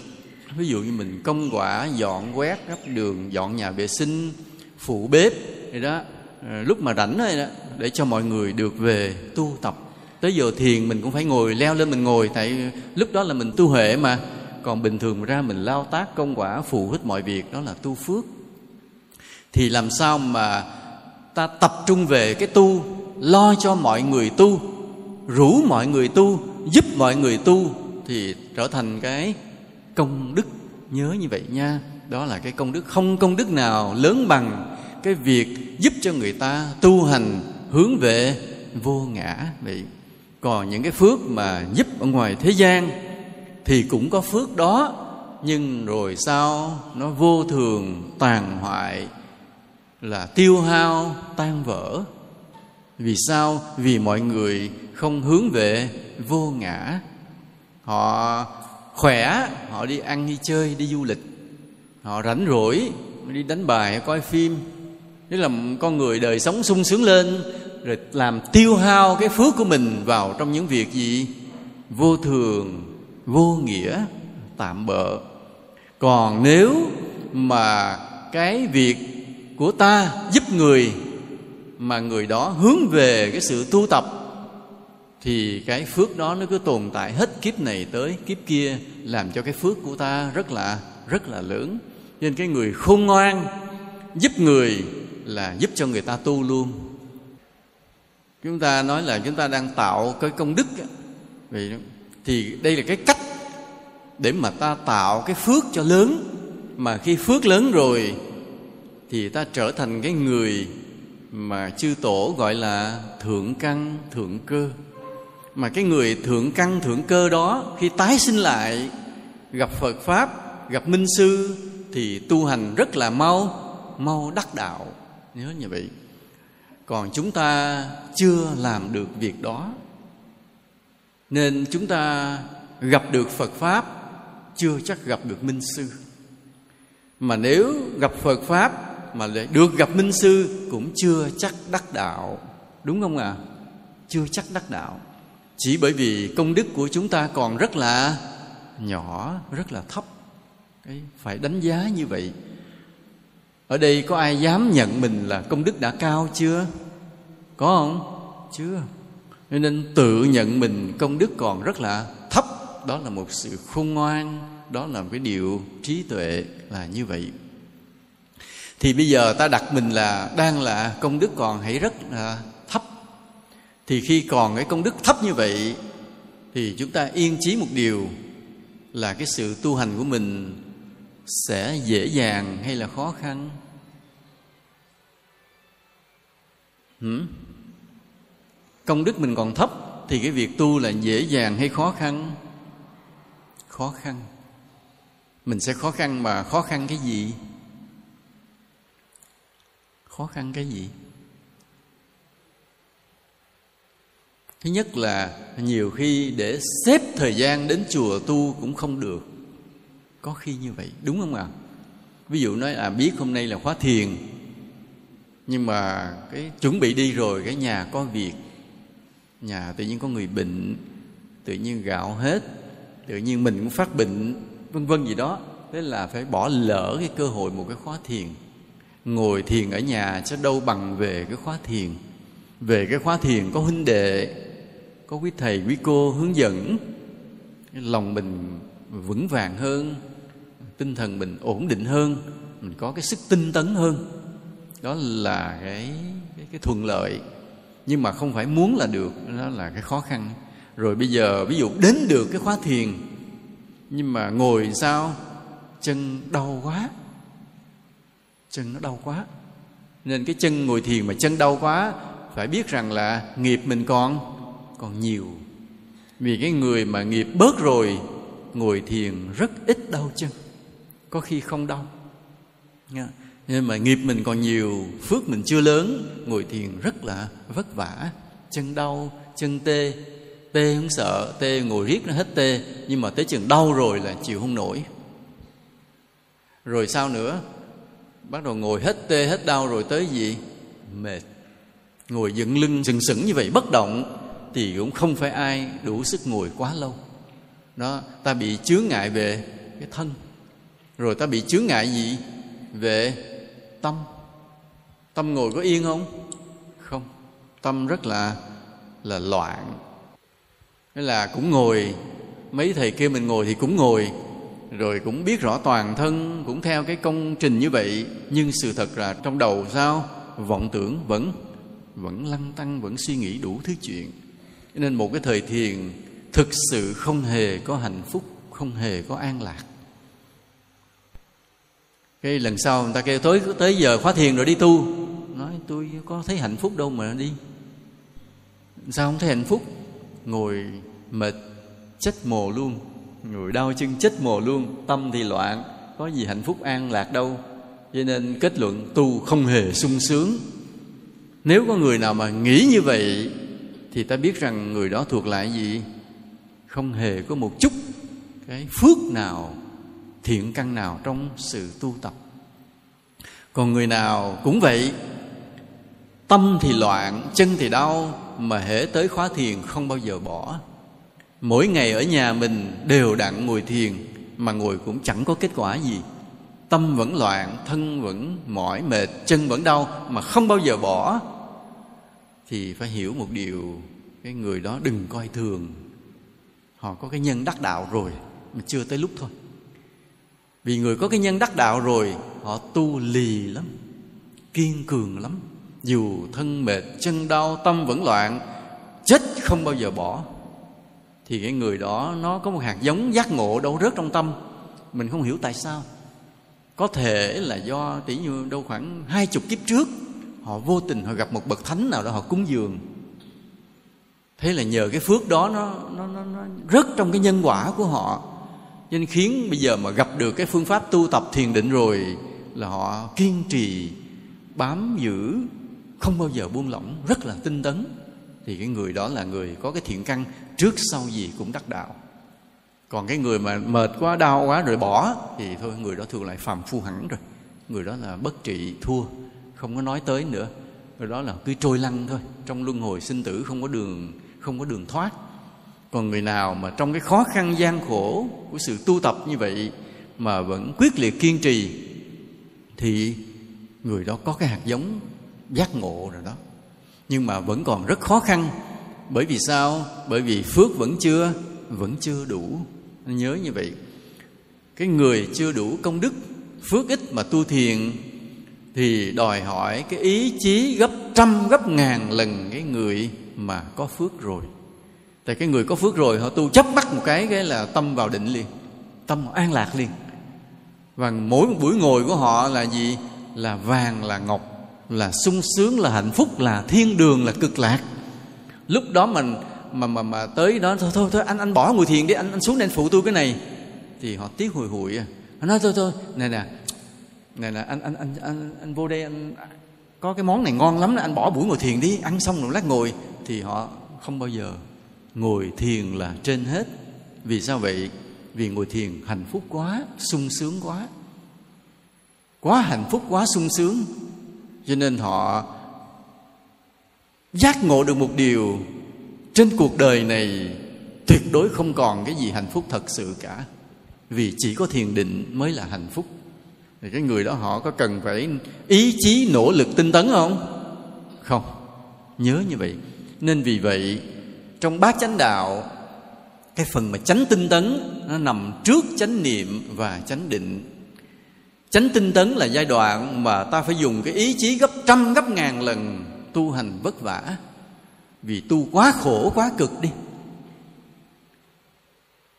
S1: Ví dụ như mình công quả, dọn quét gấp đường, dọn nhà vệ sinh phụ bếp. Vậy đó Ờ, lúc mà rảnh này đó, để cho mọi người được về tu tập. Tới giờ thiền mình cũng phải ngồi, leo lên mình ngồi, tại lúc đó là mình tu huệ mà. Còn bình thường ra mình lao tác công quả phụ hết mọi việc, đó là tu phước. Thì làm sao mà ta tập trung về cái tu, lo cho mọi người tu, rủ mọi người tu, giúp mọi người tu, thì trở thành cái công đức. Nhớ như vậy nha, đó là cái công đức. Không công đức nào lớn bằng cái việc giúp cho người ta tu hành hướng về vô ngã vậy còn những cái phước mà giúp ở ngoài thế gian thì cũng có phước đó, nhưng rồi sau nó vô thường, tàn hoại, là tiêu hao, tan vỡ. Vì sao? Vì mọi người không hướng về vô ngã. Họ khỏe, họ đi ăn, đi chơi, đi du lịch. Họ rảnh rỗi, đi đánh bài, coi phim để làm con người đời sống sung sướng lên, rồi làm tiêu hao cái phước của mình vào trong những việc gì? Vô thường, vô nghĩa, tạm bợ. Còn nếu mà cái việc của ta giúp người, mà người đó hướng về cái sự tu tập, thì cái phước đó nó cứ tồn tại hết kiếp này tới kiếp kia, làm cho cái phước của ta rất là rất là lớn. Nên cái người khôn ngoan giúp người là giúp cho người ta tu luôn. Chúng ta nói là chúng ta đang tạo cái công đức vì thì đây là cái cách để mà ta tạo cái phước cho lớn. Mà khi phước lớn rồi, thì ta trở thành cái người mà chư tổ gọi là thượng căn, thượng cơ. Mà cái người thượng căn, thượng cơ đó, khi tái sinh lại, gặp phật pháp, gặp minh sư, thì tu hành rất là mau mau đắc đạo nhớ như vậy. Còn chúng ta chưa làm được việc đó. Nên chúng ta gặp được phật pháp, chưa chắc gặp được minh sư. Mà nếu gặp phật pháp mà lại được gặp minh sư cũng chưa chắc đắc đạo. Đúng không ạ? À? chưa chắc đắc đạo. Chỉ bởi vì công đức của chúng ta còn rất là nhỏ, rất là thấp. Phải đánh giá như vậy ở đây có ai dám nhận mình là công đức đã cao chưa? Có không? Chưa. Nên tự nhận mình công đức còn rất là thấp. Đó là một sự khôn ngoan. Đó là một cái điều trí tuệ là như vậy. Thì bây giờ ta đặt mình là đang là công đức còn hãy rất là thấp. Thì khi còn cái công đức thấp như vậy, thì chúng ta yên chí một điều là cái sự tu hành của mình sẽ dễ dàng hay là khó khăn? Hmm? công đức mình còn thấp thì cái việc tu là dễ dàng hay khó khăn? Khó khăn. Mình sẽ khó khăn mà khó khăn cái gì? Khó khăn cái gì? Thứ nhất là nhiều khi để xếp thời gian đến chùa tu cũng không được có khi như vậy, đúng không ạ? À? ví dụ nói là biết hôm nay là khóa thiền, nhưng mà cái chuẩn bị đi rồi, cái nhà có việc, nhà tự nhiên có người bệnh, tự nhiên gạo hết, tự nhiên mình cũng phát bệnh, vân vân gì đó. Thế là phải bỏ lỡ cái cơ hội một cái khóa thiền. Ngồi thiền ở nhà sẽ đâu bằng về cái khóa thiền. Về cái khóa thiền có huynh đệ, có quý thầy, quý cô hướng dẫn lòng mình vững vàng hơn tinh thần mình ổn định hơn mình có cái sức tinh tấn hơn. Đó là cái cái, cái thuận lợi. Nhưng mà không phải muốn là được đó là cái khó khăn. Rồi bây giờ ví dụ đến được cái khóa thiền nhưng mà ngồi sao? Chân đau quá. Chân nó đau quá. Nên cái chân ngồi thiền mà chân đau quá phải biết rằng là nghiệp mình còn còn nhiều. Vì cái người mà nghiệp bớt rồi ngồi thiền rất ít đau chân có khi không đau Nha. nhưng mà nghiệp mình còn nhiều, phước mình chưa lớn, ngồi thiền rất là vất vả. Chân đau, chân tê. Tê không sợ, tê ngồi riết nó hết tê. Nhưng mà tới chừng đau rồi là chịu không nổi. Rồi sao nữa? Bắt đầu ngồi hết tê, hết đau rồi tới gì? Mệt. Ngồi dựng lưng sừng sững như vậy bất động thì cũng không phải ai đủ sức ngồi quá lâu. Đó, ta bị chướng ngại về cái thân rồi ta bị chướng ngại gì? Về tâm. Tâm ngồi có yên không? Không. Tâm rất là là loạn. Thế là cũng ngồi. Mấy thầy kêu mình ngồi thì cũng ngồi. Rồi cũng biết rõ toàn thân, cũng theo cái công trình như vậy. Nhưng sự thật là trong đầu sao? Vọng tưởng vẫn vẫn lăng tăng, vẫn suy nghĩ đủ thứ chuyện. Nên một cái thời thiền thực sự không hề có hạnh phúc, không hề có an lạc cái lần sau người ta kêu, tới tới giờ khóa thiền rồi đi tu. Nói, tôi có thấy hạnh phúc đâu mà đi. Sao không thấy hạnh phúc? Ngồi mệt, chết mồ luôn. Người đau chân, chết mồ luôn. Tâm thì loạn, có gì hạnh phúc an lạc đâu. Cho nên kết luận, tu không hề sung sướng. Nếu có người nào mà nghĩ như vậy, thì ta biết rằng người đó thuộc lại gì. Không hề có một chút cái phước nào thiện căn nào trong sự tu tập. Còn người nào cũng vậy, tâm thì loạn, chân thì đau, mà hễ tới khóa thiền không bao giờ bỏ. Mỗi ngày ở nhà mình đều đặn ngồi thiền, mà ngồi cũng chẳng có kết quả gì. Tâm vẫn loạn, thân vẫn mỏi mệt, chân vẫn đau, mà không bao giờ bỏ. Thì phải hiểu một điều, cái người đó đừng coi thường. Họ có cái nhân đắc đạo rồi, mà chưa tới lúc thôi vì người có cái nhân đắc đạo rồi họ tu lì lắm kiên cường lắm. Dù thân mệt chân đau tâm vẫn loạn chết không bao giờ bỏ. Thì cái người đó nó có một hạt giống giác ngộ đâu rớt trong tâm. Mình không hiểu tại sao. Có thể là do tỷ như đâu khoảng hai chục kiếp trước họ vô tình họ gặp một bậc thánh nào đó họ cúng dường. Thế là nhờ cái phước đó nó nó nó, nó rớt trong cái nhân quả của họ nên khiến bây giờ mà gặp được cái phương pháp tu tập thiền định rồi là họ kiên trì, bám giữ, không bao giờ buông lỏng, rất là tinh tấn. Thì cái người đó là người có cái thiện căn trước sau gì cũng đắc đạo. Còn cái người mà mệt quá, đau quá rồi bỏ, thì thôi, người đó thường lại phàm phu hẳn rồi. Người đó là bất trị, thua, không có nói tới nữa. Người đó là cứ trôi lăn thôi, trong luân hồi sinh tử, không có đường, không có đường thoát còn người nào mà trong cái khó khăn gian khổ của sự tu tập như vậy mà vẫn quyết liệt kiên trì, thì người đó có cái hạt giống giác ngộ rồi đó. Nhưng mà vẫn còn rất khó khăn, bởi vì sao? Bởi vì phước vẫn chưa vẫn chưa đủ. Nhớ như vậy, cái người chưa đủ công đức, phước ít mà tu thiền, thì đòi hỏi cái ý chí gấp trăm, gấp ngàn lần cái người mà có phước rồi tại cái người có phước rồi họ tu chấp bắt một cái cái là tâm vào định liền. Tâm an lạc liền. Và mỗi một buổi ngồi của họ là gì? Là vàng là ngọc là sung sướng là hạnh phúc là thiên đường là cực lạc. Lúc đó mình mà mà mà tới đó thôi thôi thôi anh anh bỏ ngồi thiền đi anh anh xuống đây anh phụ tôi cái này. Thì họ tiếc hồi hụi à. Anh nói thôi thôi này nè này nè anh anh anh anh anh vô đây anh có cái món này ngon lắm anh bỏ buổi ngồi thiền đi. Ăn xong rồi lát ngồi thì họ không bao giờ ngồi thiền là trên hết. Vì sao vậy? Vì ngồi thiền hạnh phúc quá, sung sướng quá. Quá hạnh phúc, quá sung sướng. Cho nên họ giác ngộ được một điều trên cuộc đời này tuyệt đối không còn cái gì hạnh phúc thật sự cả. Vì chỉ có thiền định mới là hạnh phúc. Thì cái người đó họ có cần phải ý chí, nỗ lực tinh tấn không? Không. Nhớ như vậy. Nên vì vậy trong bát chánh đạo, cái phần mà chánh tinh tấn nó nằm trước chánh niệm và chánh định. Chánh tinh tấn là giai đoạn mà ta phải dùng cái ý chí gấp trăm, gấp ngàn lần tu hành vất vả. Vì tu quá khổ, quá cực đi.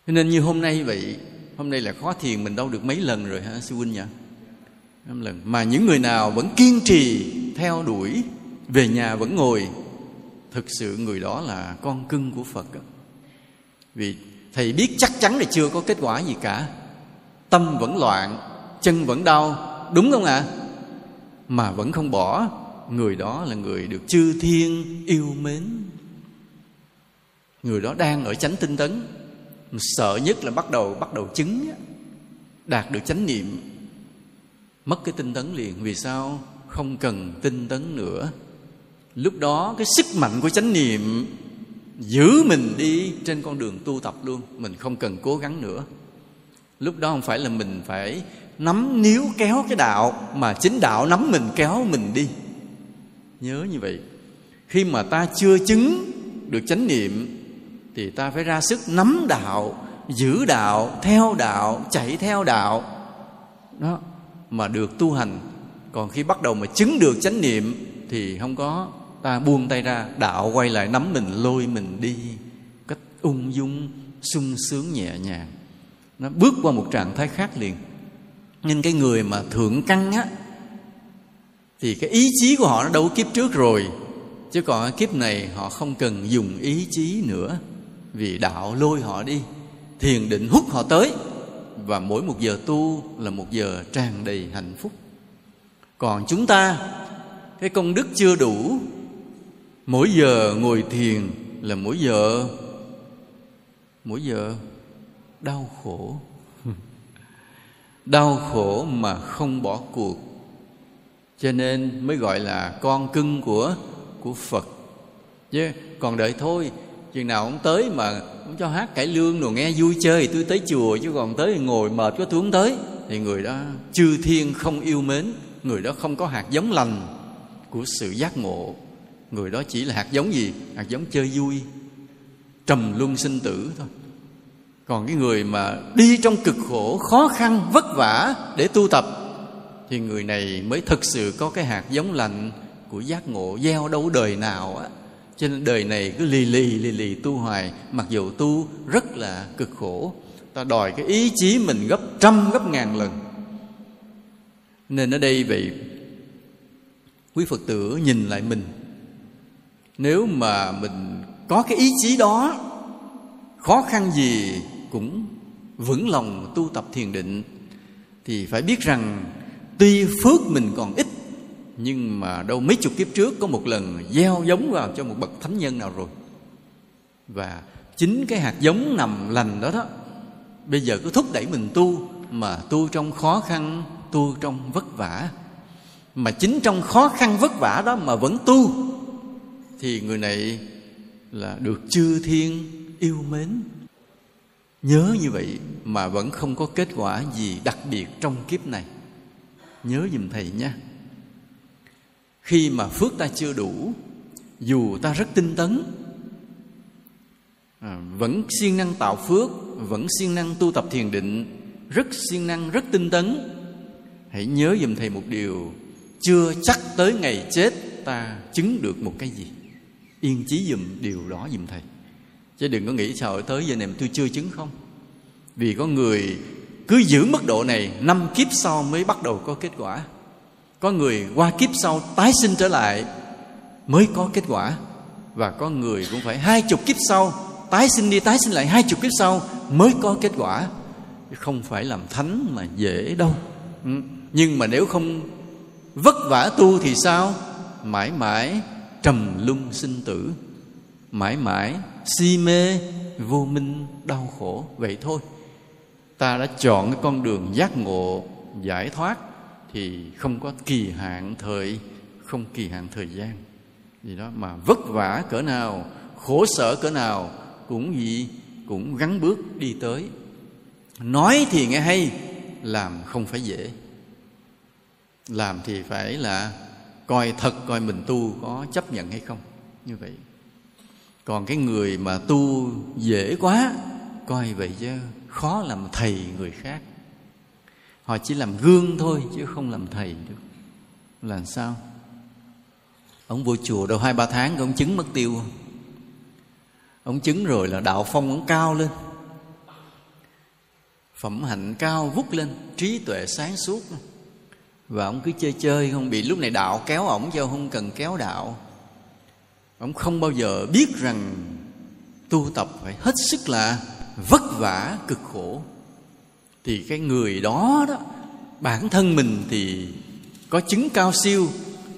S1: Cho nên như hôm nay vậy, hôm nay là khó thiền, mình đâu được mấy lần rồi hả, sư huynh nhỉ? Năm lần. Mà những người nào vẫn kiên trì, theo đuổi, về nhà vẫn ngồi thực sự người đó là con cưng của phật đó. vì thầy biết chắc chắn là chưa có kết quả gì cả. Tâm vẫn loạn, chân vẫn đau, đúng không ạ? À? mà vẫn không bỏ, người đó là người được chư thiên yêu mến. Người đó đang ở chánh tinh tấn sợ nhất là bắt đầu bắt đầu chứng đạt được chánh niệm, mất cái tinh tấn liền. Vì sao? Không cần tinh tấn nữa lúc đó cái sức mạnh của chánh niệm giữ mình đi trên con đường tu tập luôn, mình không cần cố gắng nữa. Lúc đó không phải là mình phải nắm níu kéo cái đạo, mà chính đạo nắm mình, kéo mình đi. Nhớ như vậy. Khi mà ta chưa chứng được chánh niệm, thì ta phải ra sức nắm đạo, giữ đạo, theo đạo, chạy theo đạo. Đó, mà được tu hành. Còn khi bắt đầu mà chứng được chánh niệm, thì không có ta buông tay ra, đạo quay lại nắm mình, lôi mình đi. Cách ung dung, sung sướng nhẹ nhàng. Nó bước qua một trạng thái khác liền. Nhưng cái người mà thượng căn á, thì cái ý chí của họ nó đâu kiếp trước rồi. Chứ còn kiếp này họ không cần dùng ý chí nữa. Vì đạo lôi họ đi, thiền định hút họ tới. Và mỗi một giờ tu là một giờ tràn đầy hạnh phúc. Còn chúng ta, cái công đức chưa đủ mỗi giờ ngồi thiền là mỗi giờ mỗi giờ đau khổ. Đau khổ mà không bỏ cuộc. Cho nên mới gọi là con cưng của của phật. Chứ còn đợi thôi chừng nào ông tới mà ông cho hát cải lương rồi nghe vui chơi thì tôi tới chùa chứ còn tới ngồi mệt có tôi không tới. Thì người đó chư thiên không yêu mến người đó không có hạt giống lành của sự giác ngộ người đó chỉ là hạt giống gì? Hạt giống chơi vui. Trầm luân sinh tử thôi. Còn cái người mà đi trong cực khổ, khó khăn, vất vả để tu tập, thì người này mới thực sự có cái hạt giống lành của giác ngộ gieo đâu đời nào á. Cho nên đời này cứ lì lì lì lì tu hoài, mặc dù tu rất là cực khổ. Ta đòi cái ý chí mình gấp trăm, gấp ngàn lần. Nên ở đây vậy quý phật tử nhìn lại mình nếu mà mình có cái ý chí đó, khó khăn gì cũng vững lòng tu tập thiền định, thì phải biết rằng tuy phước mình còn ít, nhưng mà đâu mấy chục kiếp trước có một lần gieo giống vào cho một bậc thánh nhân nào rồi. Và chính cái hạt giống nằm lành đó đó, bây giờ cứ thúc đẩy mình tu, mà tu trong khó khăn, tu trong vất vả. Mà chính trong khó khăn vất vả đó mà vẫn tu thì người này là được chư thiên yêu mến. Nhớ như vậy mà vẫn không có kết quả gì đặc biệt trong kiếp này. Nhớ giùm thầy nha. Khi mà phước ta chưa đủ dù ta rất tinh tấn à, vẫn siêng năng tạo phước vẫn siêng năng tu tập thiền định rất siêng năng rất tinh tấn hãy nhớ giùm thầy một điều chưa chắc tới ngày chết ta chứng được một cái gì yên chí dùm điều đó dùm thầy. Chứ đừng có nghĩ sao tới giờ này tôi chưa chứng không. Vì có người cứ giữ mức độ này, năm kiếp sau mới bắt đầu có kết quả. Có người qua kiếp sau tái sinh trở lại mới có kết quả. Và có người cũng phải hai chục kiếp sau tái sinh đi, tái sinh lại hai chục kiếp sau mới có kết quả. Không phải làm thánh mà dễ đâu. Ừ. Nhưng mà nếu không vất vả tu thì sao? Mãi mãi trầm lung sinh tử. Mãi mãi, si mê, vô minh, đau khổ, vậy thôi. Ta đã chọn cái con đường giác ngộ, giải thoát, thì không có kỳ hạn thời, không kỳ hạn thời gian. Gì đó mà vất vả cỡ nào, khổ sở cỡ nào, cũng gì, cũng gắn bước đi tới. Nói thì nghe hay, làm không phải dễ. Làm thì phải là coi thật, coi mình tu có chấp nhận hay không? Như vậy. Còn cái người mà tu dễ quá, coi vậy chứ khó làm thầy người khác. Họ chỉ làm gương thôi chứ không làm thầy được. Làm sao? Ông vô chùa đâu, hai ba tháng ông chứng mất tiêu ông chứng rồi là đạo phong ông cao lên. Phẩm hạnh cao vút lên, trí tuệ sáng suốt và ông cứ chơi chơi, không bị lúc này đạo kéo ổng cho không cần kéo đạo. Ông không bao giờ biết rằng tu tập phải hết sức là vất vả, cực khổ. Thì cái người đó đó, bản thân mình thì có chứng cao siêu,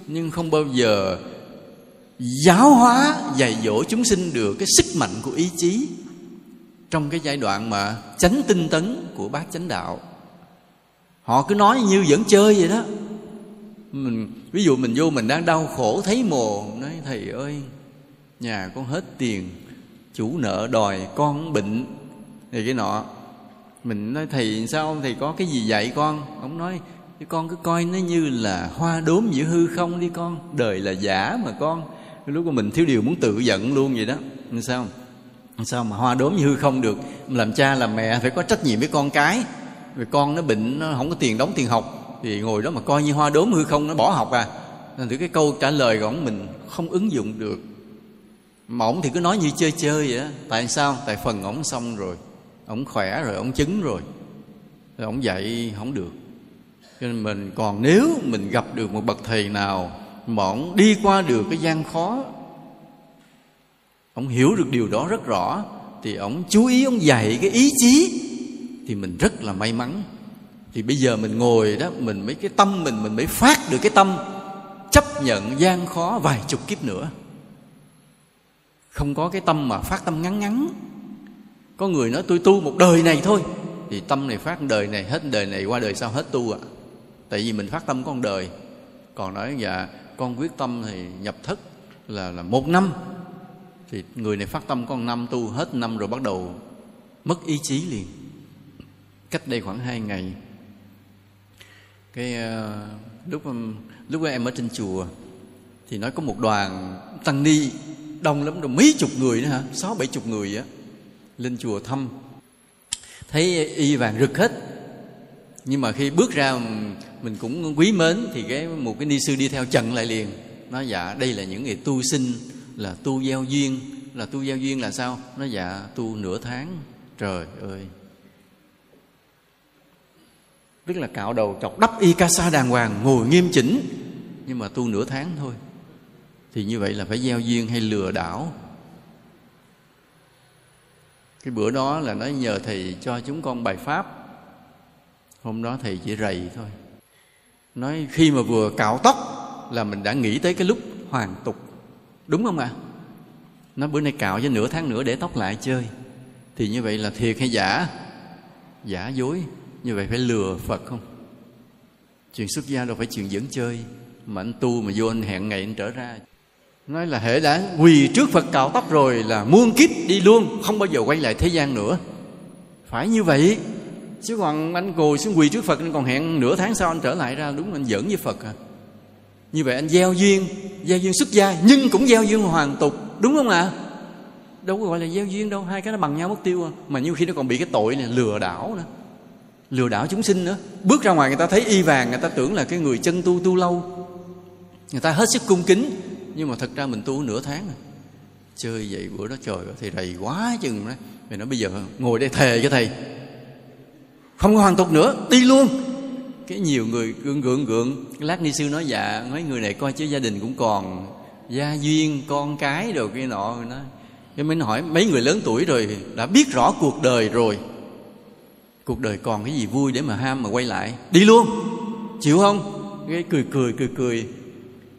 S1: nhưng không bao giờ giáo hóa, dạy dỗ chúng sinh được cái sức mạnh của ý chí trong cái giai đoạn mà chánh tinh tấn của bác chánh đạo họ cứ nói như vẫn chơi vậy đó. Mình, ví dụ mình vô mình đang đau khổ, thấy mồ nói, thầy ơi, nhà con hết tiền, chủ nợ đòi con bệnh thì cái nọ. Mình nói, thầy, sao thầy có cái gì dạy con? Ông nói con cứ coi nó như là hoa đốm giữa hư không đi con, đời là giả mà con. Lúc mà mình thiếu điều muốn tự giận luôn vậy đó. Sao? Sao mà hoa đốm như hư không được? Làm cha làm mẹ phải có trách nhiệm với con cái rồi con nó bệnh, nó không có tiền đóng tiền học, thì ngồi đó mà coi như hoa đốm hư không, nó bỏ học à. Nên thử cái câu trả lời của ông mình không ứng dụng được. Mà ổng thì cứ nói như chơi chơi vậy đó tại sao? Tại phần ổng xong rồi ổng khỏe rồi ổng chứng rồi. Rồi ổng dạy không được. Cho nên mình còn nếu mình gặp được một bậc thầy nào mà ổng đi qua được cái gian khó ổng hiểu được điều đó rất rõ, thì ổng chú ý ổng dạy cái ý chí thì mình rất là may mắn. Thì bây giờ mình ngồi đó, mình mấy cái tâm mình mình mới phát được cái tâm chấp nhận gian khó vài chục kiếp nữa. Không có cái tâm mà phát tâm ngắn ngắn. Có người nói tôi tu một đời này thôi. Thì tâm này phát đời này, hết đời này, qua đời sau hết tu ạ. À. tại vì mình phát tâm con đời. Còn nói dạ con quyết tâm thì nhập thất là là một năm. Thì người này phát tâm con năm tu hết năm rồi bắt đầu mất ý chí liền cách đây khoảng hai ngày. Cái uh, lúc lúc em ở trên chùa thì nói có một đoàn tăng ni đông lắm rồi mấy chục người nữa hả? Sáu bảy chục người á lên chùa thăm. Thấy y vàng rực hết. Nhưng mà khi bước ra mình cũng quý mến thì cái một cái ni sư đi theo chặn lại liền. Nói dạ đây là những người tu sinh là tu giao duyên. Là tu giao duyên là sao? Nó dạ tu nửa tháng. Trời ơi! Tức là cạo đầu chọc đắp y ca sa đàng hoàng, ngồi nghiêm chỉnh. Nhưng mà tu nửa tháng thôi. Thì như vậy là phải gieo duyên hay lừa đảo. Cái bữa đó là nói nhờ thầy cho chúng con bài pháp. Hôm đó thầy chỉ rầy thôi. Nói khi mà vừa cạo tóc là mình đã nghĩ tới cái lúc hoàn tục. Đúng không ạ? À? nó bữa nay cạo cho nửa tháng nữa để tóc lại chơi. Thì như vậy là thiệt hay giả? Giả dối như vậy phải lừa phật không? Chuyện xuất gia đâu phải chuyện dẫn chơi, mà anh tu mà vô anh hẹn ngày anh trở ra. Nói là hệ đã quỳ trước phật cạo tóc rồi là muôn kiếp đi luôn, không bao giờ quay lại thế gian nữa. Phải như vậy. Chứ còn anh ngồi xuống quỳ trước phật, anh còn hẹn nửa tháng sau anh trở lại ra, đúng anh giỡn với phật à. Như vậy anh gieo duyên gieo duyên xuất gia, nhưng cũng gieo duyên hoàn tục, đúng không ạ? À? đâu có gọi là gieo duyên đâu, hai cái nó bằng nhau mất tiêu à. mà nhiều khi nó còn bị cái tội này lừa đảo nữa lừa đảo chúng sinh nữa. Bước ra ngoài người ta thấy y vàng, người ta tưởng là cái người chân tu tu lâu. Người ta hết sức cung kính, nhưng mà thật ra mình tu nửa tháng rồi chơi vậy bữa đó trời ơi thầy đầy quá chừng đó. Mày nói bây giờ ngồi đây thề cho thầy. Không có hoàn tục nữa, đi luôn. Cái nhiều người gượng gượng gượng, lát ni sư nói dạ mấy người này coi chứ gia đình cũng còn gia duyên, con cái rồi kia nọ. Nó cái mới hỏi, mấy người lớn tuổi rồi đã biết rõ cuộc đời rồi cuộc đời còn cái gì vui để mà ham mà quay lại? Đi luôn. Chịu không? Cái cười cười cười cười.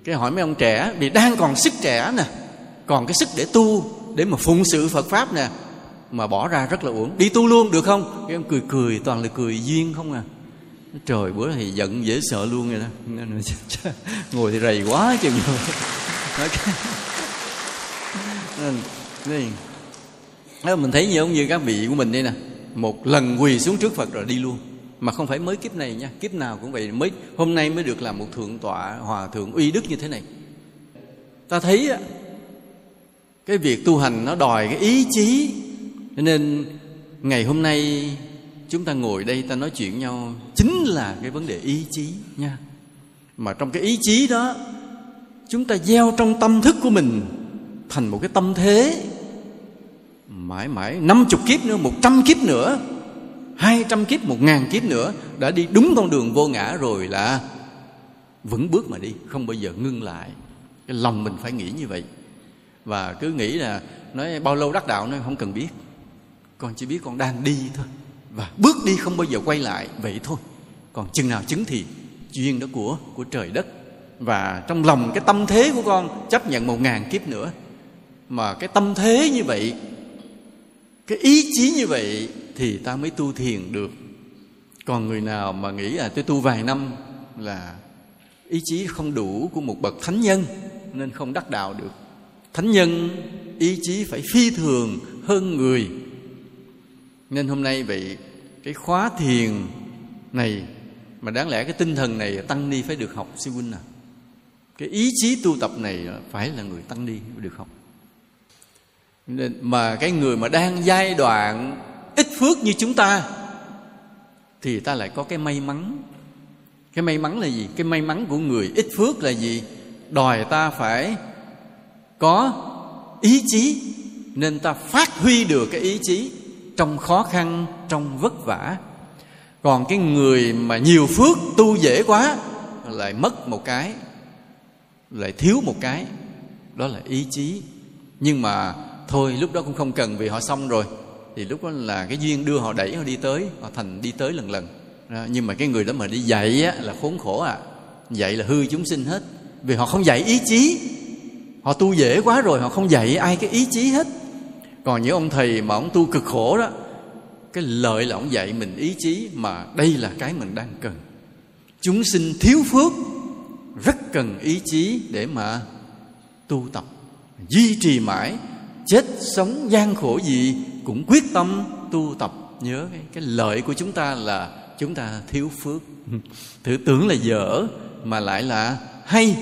S1: Cái hỏi mấy ông trẻ vì đang còn sức trẻ nè. Còn cái sức để tu, để mà phụng sự phật pháp nè. Mà bỏ ra rất là uổng. Đi tu luôn, được không? Cái ông cười cười, toàn là cười duyên không à. Trời, bữa thì giận dễ sợ luôn rồi đó. Ngồi thì rầy quá chừng rồi. Nên mình thấy như ông như các vị của mình đây nè một lần quỳ xuống trước phật rồi đi luôn. Mà không phải mới kiếp này nha, kiếp nào cũng vậy. Mới, hôm nay mới được làm một thượng tọa, hòa thượng uy đức như thế này. Ta thấy cái việc tu hành nó đòi cái ý chí. Nên ngày hôm nay chúng ta ngồi đây ta nói chuyện nhau, chính là cái vấn đề ý chí nha. Mà trong cái ý chí đó, chúng ta gieo trong tâm thức của mình thành một cái tâm thế mãi mãi, năm chục kiếp nữa, một trăm kiếp nữa, hai trăm kiếp, một ngàn kiếp nữa, đã đi đúng con đường vô ngã rồi là vững bước mà đi, không bao giờ ngưng lại. Cái lòng mình phải nghĩ như vậy. Và cứ nghĩ là, nói bao lâu đắc đạo nó không cần biết. Con chỉ biết con đang đi thôi. Và bước đi không bao giờ quay lại, vậy thôi. Còn chừng nào chứng thì, duyên đó của của trời đất. Và trong lòng cái tâm thế của con chấp nhận một ngàn kiếp nữa. Mà cái tâm thế như vậy cái ý chí như vậy thì ta mới tu thiền được. Còn người nào mà nghĩ là tôi tu vài năm là ý chí không đủ của một bậc thánh nhân, nên không đắc đạo được. Thánh nhân ý chí phải phi thường hơn người. Nên hôm nay vậy, cái khóa thiền này, mà đáng lẽ cái tinh thần này tăng ni phải được học, sư huynh à. Cái ý chí tu tập này phải là người tăng ni mới được học mà cái người mà đang giai đoạn ít phước như chúng ta, thì ta lại có cái may mắn. Cái may mắn là gì? Cái may mắn của người ít phước là gì? Đòi ta phải có ý chí, nên ta phát huy được cái ý chí trong khó khăn, trong vất vả. Còn cái người mà nhiều phước, tu dễ quá, lại mất một cái, lại thiếu một cái. Đó là ý chí. Nhưng mà thôi lúc đó cũng không cần vì họ xong rồi. Thì lúc đó là cái duyên đưa họ đẩy họ đi tới họ thành đi tới lần lần. Đó, nhưng mà cái người đó mà đi dạy á, là khốn khổ à. Dạy là hư chúng sinh hết. Vì họ không dạy ý chí. Họ tu dễ quá rồi họ không dạy ai cái ý chí hết. Còn những ông thầy mà ông tu cực khổ đó cái lợi là ông dạy mình ý chí mà đây là cái mình đang cần. Chúng sinh thiếu phước rất cần ý chí để mà tu tập duy trì mãi chết sống gian khổ gì cũng quyết tâm tu tập. Nhớ cái, cái lợi của chúng ta là chúng ta thiếu phước. Thử tưởng là dở mà lại là hay.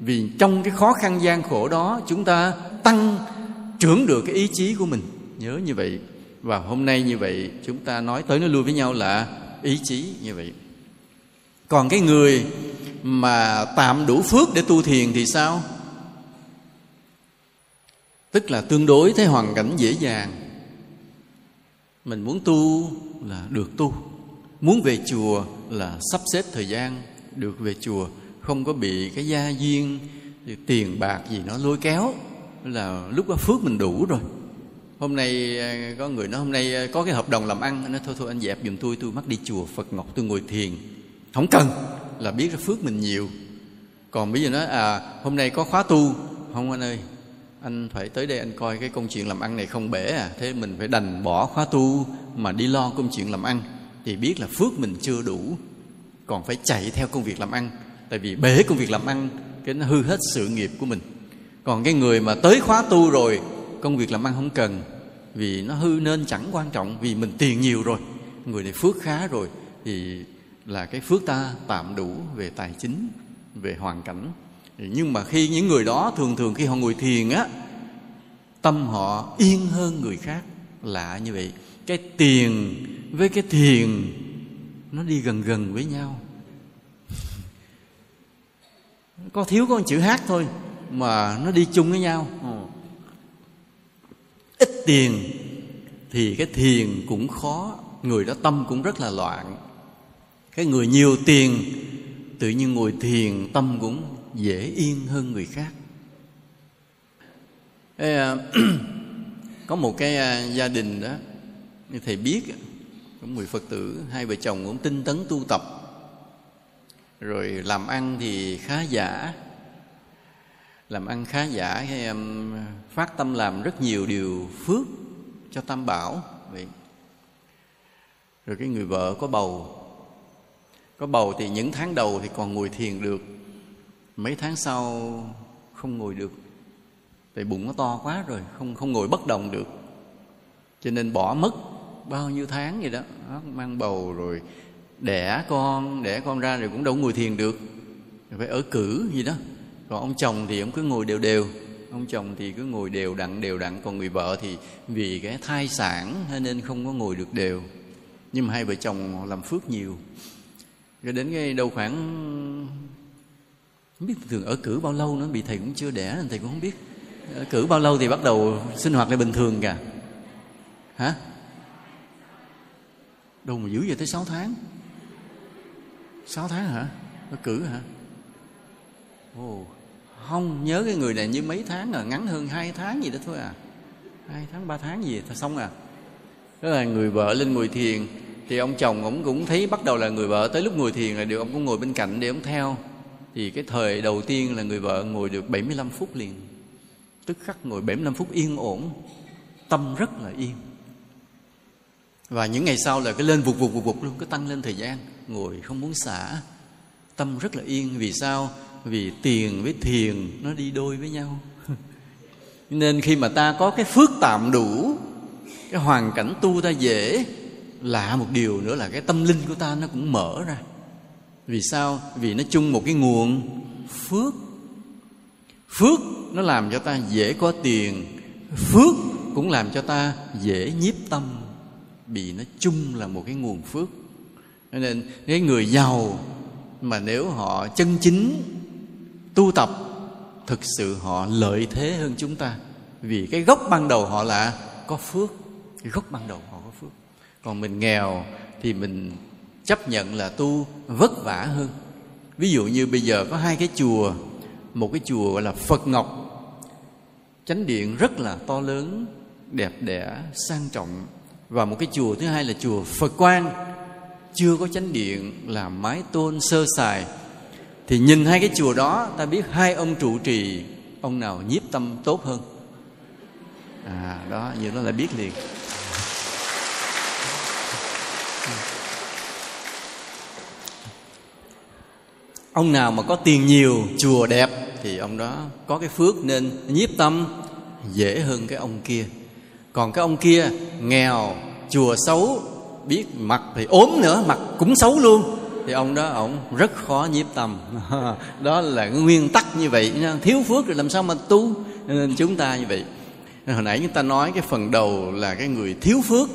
S1: Vì trong cái khó khăn gian khổ đó chúng ta tăng trưởng được cái ý chí của mình. Nhớ như vậy. Và hôm nay như vậy chúng ta nói tới nói lui với nhau là ý chí như vậy. Còn cái người mà tạm đủ phước để tu thiền thì sao? Tức là tương đối thấy hoàn cảnh dễ dàng. Mình muốn tu là được tu. Muốn về chùa là sắp xếp thời gian. Được về chùa, không có bị cái gia duyên tiền bạc gì nó lôi kéo. Là lúc đó phước mình đủ rồi. Hôm nay à, có người nói hôm nay à, có cái hợp đồng làm ăn. Nó thôi thôi, anh dẹp giùm tôi tôi mắc đi chùa phật ngọc, tôi ngồi thiền. Không cần, là biết cái phước mình nhiều. Còn bây giờ nói à hôm nay có khóa tu. Không anh ơi anh phải tới đây anh coi cái công chuyện làm ăn này không bể à. Thế mình phải đành bỏ khóa tu mà đi lo công chuyện làm ăn. Thì biết là phước mình chưa đủ, còn phải chạy theo công việc làm ăn. Tại vì bể công việc làm ăn, cái nó hư hết sự nghiệp của mình. Còn cái người mà tới khóa tu rồi, công việc làm ăn không cần, vì nó hư nên chẳng quan trọng, vì mình tiền nhiều rồi. Người này phước khá rồi, thì là cái phước ta tạm đủ về tài chính, về hoàn cảnh nhưng mà khi những người đó thường thường khi họ ngồi thiền á tâm họ yên hơn người khác. Lạ như vậy cái tiền với cái thiền nó đi gần gần với nhau. Có thiếu có một chữ hát thôi mà nó đi chung với nhau. Ít tiền thì cái thiền cũng khó người đó tâm cũng rất là loạn. Cái người nhiều tiền tự nhiên ngồi thiền tâm cũng dễ yên hơn người khác. Ê, à, có một cái à, gia đình đó như thầy biết có người phật tử hai vợ chồng cũng tinh tấn tu tập rồi làm ăn thì khá giả. Làm ăn khá giả hay à, phát tâm làm rất nhiều điều phước cho tam bảo. Vậy rồi cái người vợ có bầu. Có bầu thì những tháng đầu thì còn ngồi thiền được mấy tháng sau, không ngồi được. Tại bụng nó to quá rồi, không không ngồi bất động được. Cho nên bỏ mất bao nhiêu tháng vậy đó. Mang bầu rồi, đẻ con đẻ con ra rồi cũng đâu ngồi thiền được. Phải ở cử gì đó. Còn ông chồng thì ông cứ ngồi đều đều. Ông chồng thì cứ ngồi đều đặn đều đặn. Còn người vợ thì vì cái thai sản nên không có ngồi được đều. Nhưng mà hai vợ chồng làm phước nhiều. Rồi đến cái đâu khoảng không biết thường ở cử bao lâu nữa, bị thầy cũng chưa đẻ nên thầy cũng không biết. Ở cử bao lâu thì bắt đầu sinh hoạt lại bình thường cả hả? Đâu mà giữ vậy tới 6 tháng? 6 tháng hả? Ở cử hả? Ồ, không nhớ cái người này như mấy tháng à ngắn hơn hai tháng gì đó thôi à. Hai tháng, ba tháng gì thôi xong à. Đó là người vợ lên ngồi thiền, thì ông chồng ông cũng thấy bắt đầu là người vợ tới lúc ngồi thiền là điều ông cũng ngồi bên cạnh để ông theo thì cái thời đầu tiên là người vợ ngồi được 75 phút liền. Tức khắc ngồi 75 phút yên ổn, tâm rất là yên. Và những ngày sau là cái lên vụt vụt vụt vụt luôn cái tăng lên thời gian. Ngồi không muốn xả, tâm rất là yên. Vì sao? Vì tiền với thiền nó đi đôi với nhau. Nên khi mà ta có cái phước tạm đủ, cái hoàn cảnh tu ta dễ lạ một điều nữa là cái tâm linh của ta nó cũng mở ra vì sao? Vì nó chung một cái nguồn phước. Phước nó làm cho ta dễ có tiền. Phước cũng làm cho ta dễ nhiếp tâm. Vì nó chung là một cái nguồn phước. Nên cái người giàu mà nếu họ chân chính tu tập, thực sự họ lợi thế hơn chúng ta. Vì cái gốc ban đầu họ là có phước. Cái gốc ban đầu họ có phước. Còn mình nghèo thì mình chấp nhận là tu vất vả hơn. Ví dụ như bây giờ có hai cái chùa, một cái chùa gọi là phật ngọc. Chánh điện rất là to lớn, đẹp đẽ, sang trọng. Và một cái chùa thứ hai là chùa phật quang. Chưa có chánh điện là mái tôn sơ sài. Thì nhìn hai cái chùa đó, ta biết hai ông trụ trì, ông nào nhiếp tâm tốt hơn. À đó, như nó là biết liền. Ông nào mà có tiền nhiều, chùa đẹp, thì ông đó có cái phước nên nhiếp tâm, dễ hơn cái ông kia. Còn cái ông kia nghèo, chùa xấu, biết mặt thì ốm nữa, mặt cũng xấu luôn. Thì ông đó, ông rất khó nhiếp tâm. Đó là cái nguyên tắc như vậy thiếu phước rồi làm sao mà tu? Nên chúng ta như vậy. Hồi nãy chúng ta nói cái phần đầu là cái người thiếu phước,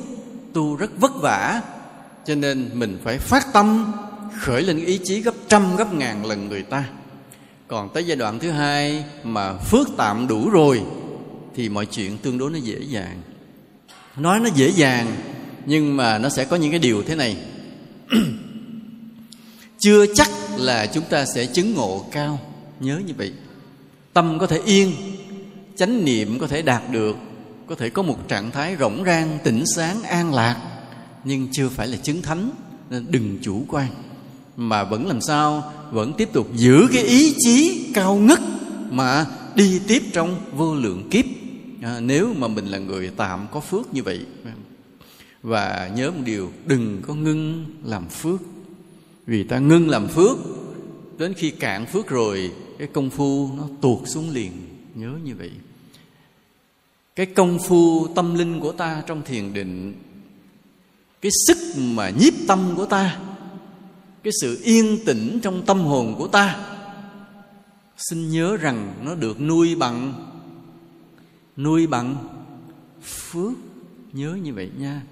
S1: tu rất vất vả. Cho nên mình phải phát tâm khởi lên ý chí gấp trăm gấp ngàn lần người ta. Còn tới giai đoạn thứ hai mà phước tạm đủ rồi, thì mọi chuyện tương đối nó dễ dàng. Nói nó dễ dàng, nhưng mà nó sẽ có những cái điều thế này. Chưa chắc là chúng ta sẽ chứng ngộ cao. Nhớ như vậy. Tâm có thể yên, chánh niệm có thể đạt được, có thể có một trạng thái rỗng rang, tỉnh sáng, an lạc, nhưng chưa phải là chứng thánh, nên đừng chủ quan mà vẫn làm sao vẫn tiếp tục giữ cái ý chí cao ngất mà đi tiếp trong vô lượng kiếp. À, nếu mà mình là người tạm có phước như vậy và nhớ một điều đừng có ngưng làm phước. Vì ta ngưng làm phước đến khi cạn phước rồi cái công phu nó tuột xuống liền. Nhớ như vậy. Cái công phu tâm linh của ta trong thiền định cái sức mà nhiếp tâm của ta cái sự yên tĩnh trong tâm hồn của ta. Xin nhớ rằng nó được nuôi bằng nuôi bằng phước. Nhớ như vậy nha.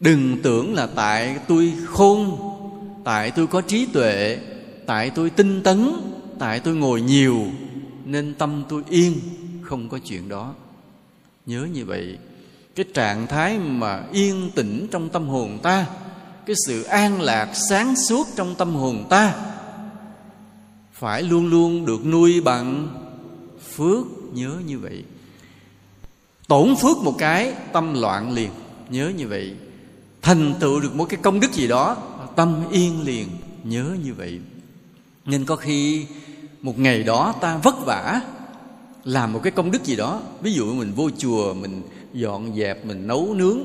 S1: Đừng tưởng là tại tôi khôn, tại tôi có trí tuệ, tại tôi tinh tấn, tại tôi ngồi nhiều, nên tâm tôi yên, không có chuyện đó. Nhớ như vậy, cái trạng thái mà yên tĩnh trong tâm hồn ta cái sự an lạc sáng suốt trong tâm hồn ta, phải luôn luôn được nuôi bằng phước, nhớ như vậy. Tổn phước một cái, tâm loạn liền, nhớ như vậy. Thành tựu được một cái công đức gì đó, tâm yên liền, nhớ như vậy. Nên có khi một ngày đó ta vất vả làm một cái công đức gì đó. Ví dụ mình vô chùa, mình dọn dẹp, mình nấu nướng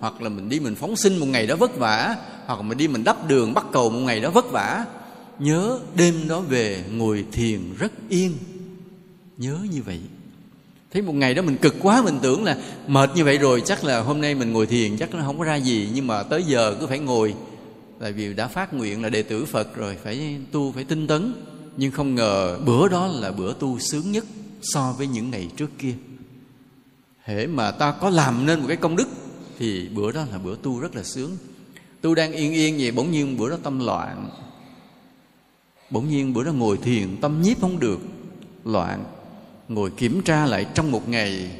S1: hoặc là mình đi mình phóng sinh một ngày đó vất vả, hoặc là mình đi mình đắp đường bắt cầu một ngày đó vất vả, nhớ đêm đó về ngồi thiền rất yên. Nhớ như vậy. Thấy một ngày đó mình cực quá, mình tưởng là mệt như vậy rồi, chắc là hôm nay mình ngồi thiền, chắc nó không có ra gì, nhưng mà tới giờ cứ phải ngồi. Tại vì đã phát nguyện là đệ tử phật rồi, phải tu, phải tinh tấn. Nhưng không ngờ bữa đó là bữa tu sướng nhất so với những ngày trước kia. Hễ mà ta có làm nên một cái công đức thì bữa đó là bữa tu rất là sướng. Tu đang yên yên vậy bỗng nhiên bữa đó tâm loạn. Bỗng nhiên bữa đó ngồi thiền tâm nhiếp không được loạn. Ngồi kiểm tra lại trong một ngày.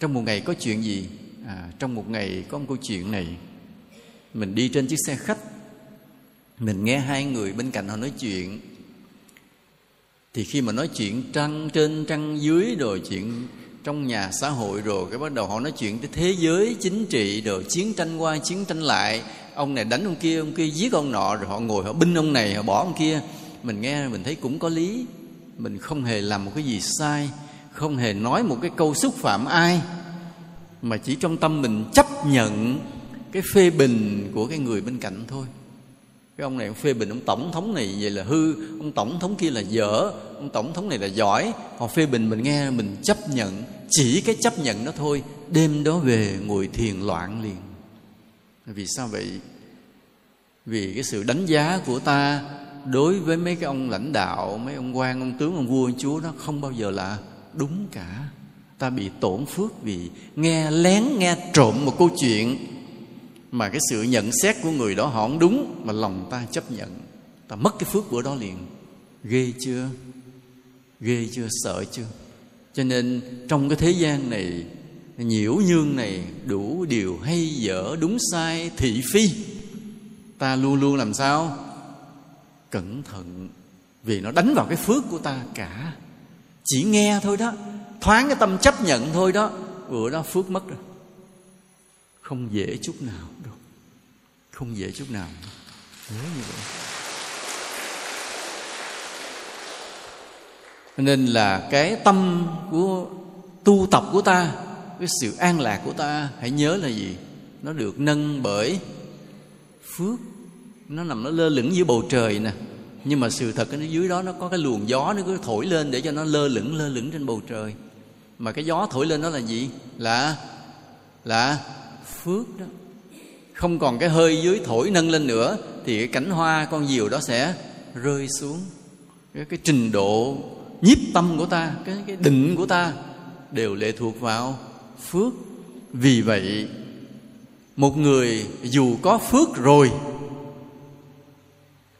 S1: Trong một ngày có chuyện gì? À, trong một ngày có một câu chuyện này. Mình đi trên chiếc xe khách. Mình nghe hai người bên cạnh họ nói chuyện. Thì khi mà nói chuyện trăng trên trăng dưới rồi chuyện trong nhà xã hội rồi, cái bắt đầu họ nói chuyện tới thế giới chính trị rồi chiến tranh qua, chiến tranh lại. Ông này đánh ông kia ông kia giết ông nọ, rồi họ ngồi, họ binh ông này, họ bỏ ông kia. Mình nghe, mình thấy cũng có lý. Mình không hề làm một cái gì sai, không hề nói một cái câu xúc phạm ai. Mà chỉ trong tâm mình chấp nhận cái phê bình của cái người bên cạnh thôi cái ông này, ông phê bình ông tổng thống này vậy là hư. Ông tổng thống kia là dở. Ông tổng thống này là giỏi. Họ phê bình mình nghe, mình chấp nhận. Chỉ cái chấp nhận đó thôi. Đêm đó về, ngồi thiền loạn liền. Vì sao vậy? Vì cái sự đánh giá của ta đối với mấy cái ông lãnh đạo, mấy ông quan, ông tướng, ông vua, ông chúa nó không bao giờ là đúng cả. Ta bị tổn phước vì nghe lén, nghe trộm một câu chuyện mà cái sự nhận xét của người đó, họ không đúng, mà lòng ta chấp nhận. Ta mất cái phước bữa đó liền. Ghê chưa? Ghê chưa? Sợ chưa? Cho nên trong cái thế gian này, nhiễu nhương này đủ điều hay dở đúng sai thị phi. Ta luôn luôn làm sao? Cẩn thận. Vì nó đánh vào cái phước của ta cả. Chỉ nghe thôi đó. Thoáng cái tâm chấp nhận thôi đó. Bữa đó phước mất rồi không dễ chút nào đâu. Không dễ chút nào. Nhớ như vậy. Nên là cái tâm của tu tập của ta, cái sự an lạc của ta, hãy nhớ là gì? Nó được nâng bởi phước. Nó nằm, nó lơ lửng dưới bầu trời nè. Nhưng mà sự thật ở dưới đó, nó có cái luồng gió, nó cứ thổi lên để cho nó lơ lửng lơ lửng trên bầu trời. Mà cái gió thổi lên đó là gì? Là là phước đó. Không còn cái hơi dưới thổi nâng lên nữa thì cái cánh hoa con diều đó sẽ rơi xuống. Cái, cái trình độ nhiếp tâm của ta cái, cái định của ta đều lệ thuộc vào phước. Vì vậy một người dù có phước rồi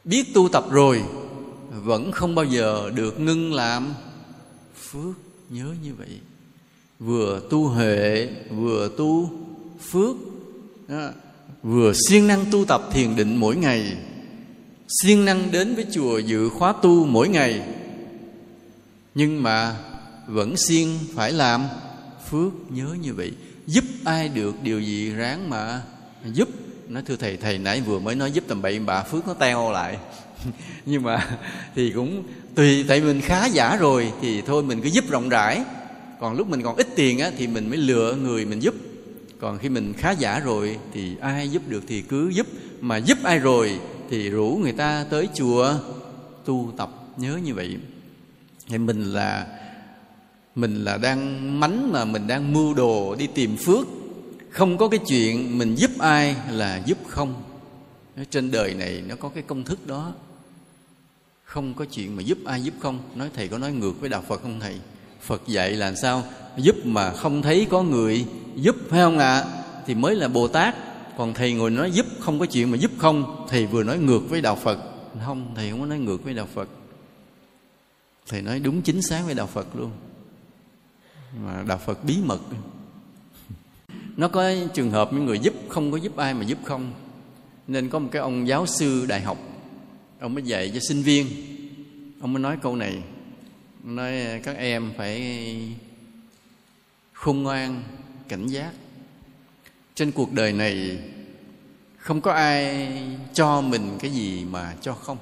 S1: biết tu tập rồi vẫn không bao giờ được ngưng làm phước. Nhớ như vậy. Vừa tu huệ vừa tu phước, đó. vừa siêng năng tu tập thiền định mỗi ngày, siêng năng đến với chùa dự khóa tu mỗi ngày. Nhưng mà vẫn siêng phải làm phước nhớ như vậy. Giúp ai được điều gì ráng mà giúp. Nói thưa thầy thầy nãy vừa mới nói giúp tầm bậy, bà phước nó teo lại. Nhưng mà thì cũng tùy, tại mình khá giả rồi thì thôi mình cứ giúp rộng rãi. Còn lúc mình còn ít tiền á thì mình mới lựa người mình giúp còn khi mình khá giả rồi thì ai giúp được thì cứ giúp, mà giúp ai rồi thì rủ người ta tới chùa tu tập. Nhớ như vậy. Thì mình là mình là đang mánh mà mình đang mưu đồ đi tìm phước. Không có cái chuyện mình giúp ai là giúp không. Trên đời này nó có cái công thức đó. Không có chuyện mà giúp ai giúp không. Nói thầy có nói ngược với đạo phật không thầy? Phật dạy là sao? Giúp mà không thấy có người giúp, phải không ạ? À? thì mới là bồ tát. Còn thầy ngồi nói giúp không có chuyện mà giúp không. Thầy vừa nói ngược với đạo phật. Không, thầy không có nói ngược với đạo phật. Thầy nói đúng chính xác với đạo phật luôn. Mà đạo phật bí mật. Nó có trường hợp những người giúp không có giúp ai mà giúp không. Nên có một cái ông giáo sư đại học. Ông mới dạy cho sinh viên. Ông mới nói câu này nói à, các em phải khôn ngoan, cảnh giác. Trên cuộc đời này, không có ai cho mình cái gì mà cho không.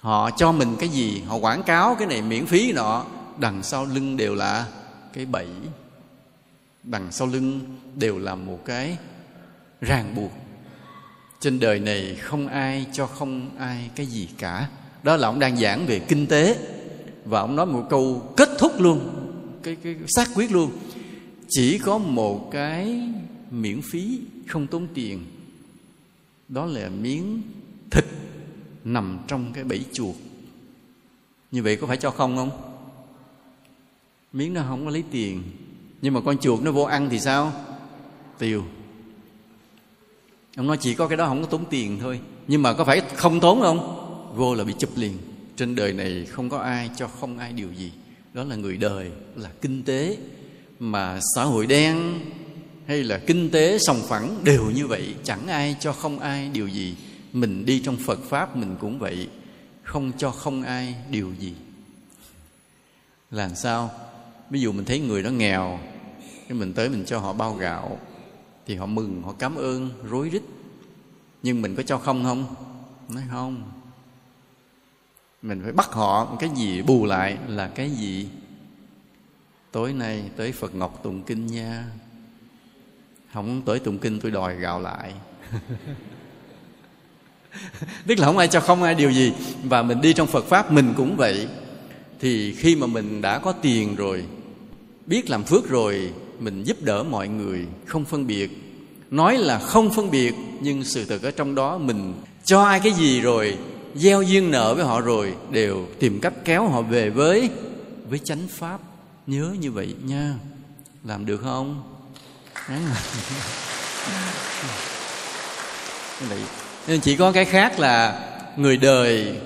S1: Họ cho mình cái gì, họ quảng cáo cái này miễn phí nọ, đằng sau lưng đều là cái bẫy. Đằng sau lưng đều là một cái ràng buộc. Trên đời này không ai cho không ai cái gì cả đó là ông đang giảng về kinh tế. Và ông nói một câu kết thúc luôn, cái cái xác quyết luôn. Chỉ có một cái miễn phí không tốn tiền, đó là miếng thịt nằm trong cái bẫy chuột. Như vậy có phải cho không không? Miếng nó không có lấy tiền, nhưng mà con chuột nó vô ăn thì sao? Tiêu. Ông nói chỉ có cái đó không có tốn tiền thôi, nhưng mà có phải không tốn không? Vô là bị chụp liền. Trên đời này không có ai cho không ai điều gì. Đó là người đời, là kinh tế. Mà xã hội đen hay là kinh tế sòng phẳng đều như vậy. Chẳng ai cho không ai điều gì. Mình đi trong phật pháp mình cũng vậy. Không cho không ai điều gì. Làm sao? Ví dụ mình thấy người đó nghèo, cái mình tới mình cho họ bao gạo, thì họ mừng, họ cảm ơn, rối rít. Nhưng mình có cho không không? Nói không mình phải bắt họ cái gì, bù lại là cái gì? Tối nay tới phật ngọc tụng kinh nha. Không tới tụng kinh tôi đòi gạo lại. Tức là không ai cho, không ai điều gì. Và mình đi trong phật pháp mình cũng vậy. Thì khi mà mình đã có tiền rồi, biết làm phước rồi, mình giúp đỡ mọi người, không phân biệt. Nói là không phân biệt, nhưng sự thật ở trong đó mình cho ai cái gì rồi gieo duyên nợ với họ rồi đều tìm cách kéo họ về với với chánh pháp. Nhớ như vậy nha. Làm được không? Vậy. Nên chỉ có cái khác là người đời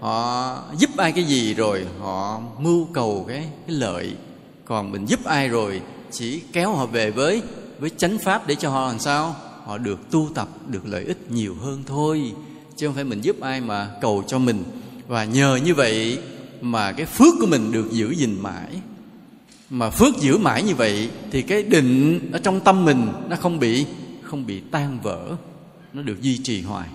S1: họ giúp ai cái gì rồi họ mưu cầu cái, cái lợi. Còn mình giúp ai rồi chỉ kéo họ về với với chánh pháp để cho họ làm sao? Họ được tu tập được lợi ích nhiều hơn thôi chứ không phải mình giúp ai mà cầu cho mình. Và nhờ như vậy mà cái phước của mình được giữ gìn mãi. Mà phước giữ mãi như vậy thì cái định ở trong tâm mình nó không bị không bị tan vỡ. Nó được duy trì hoài.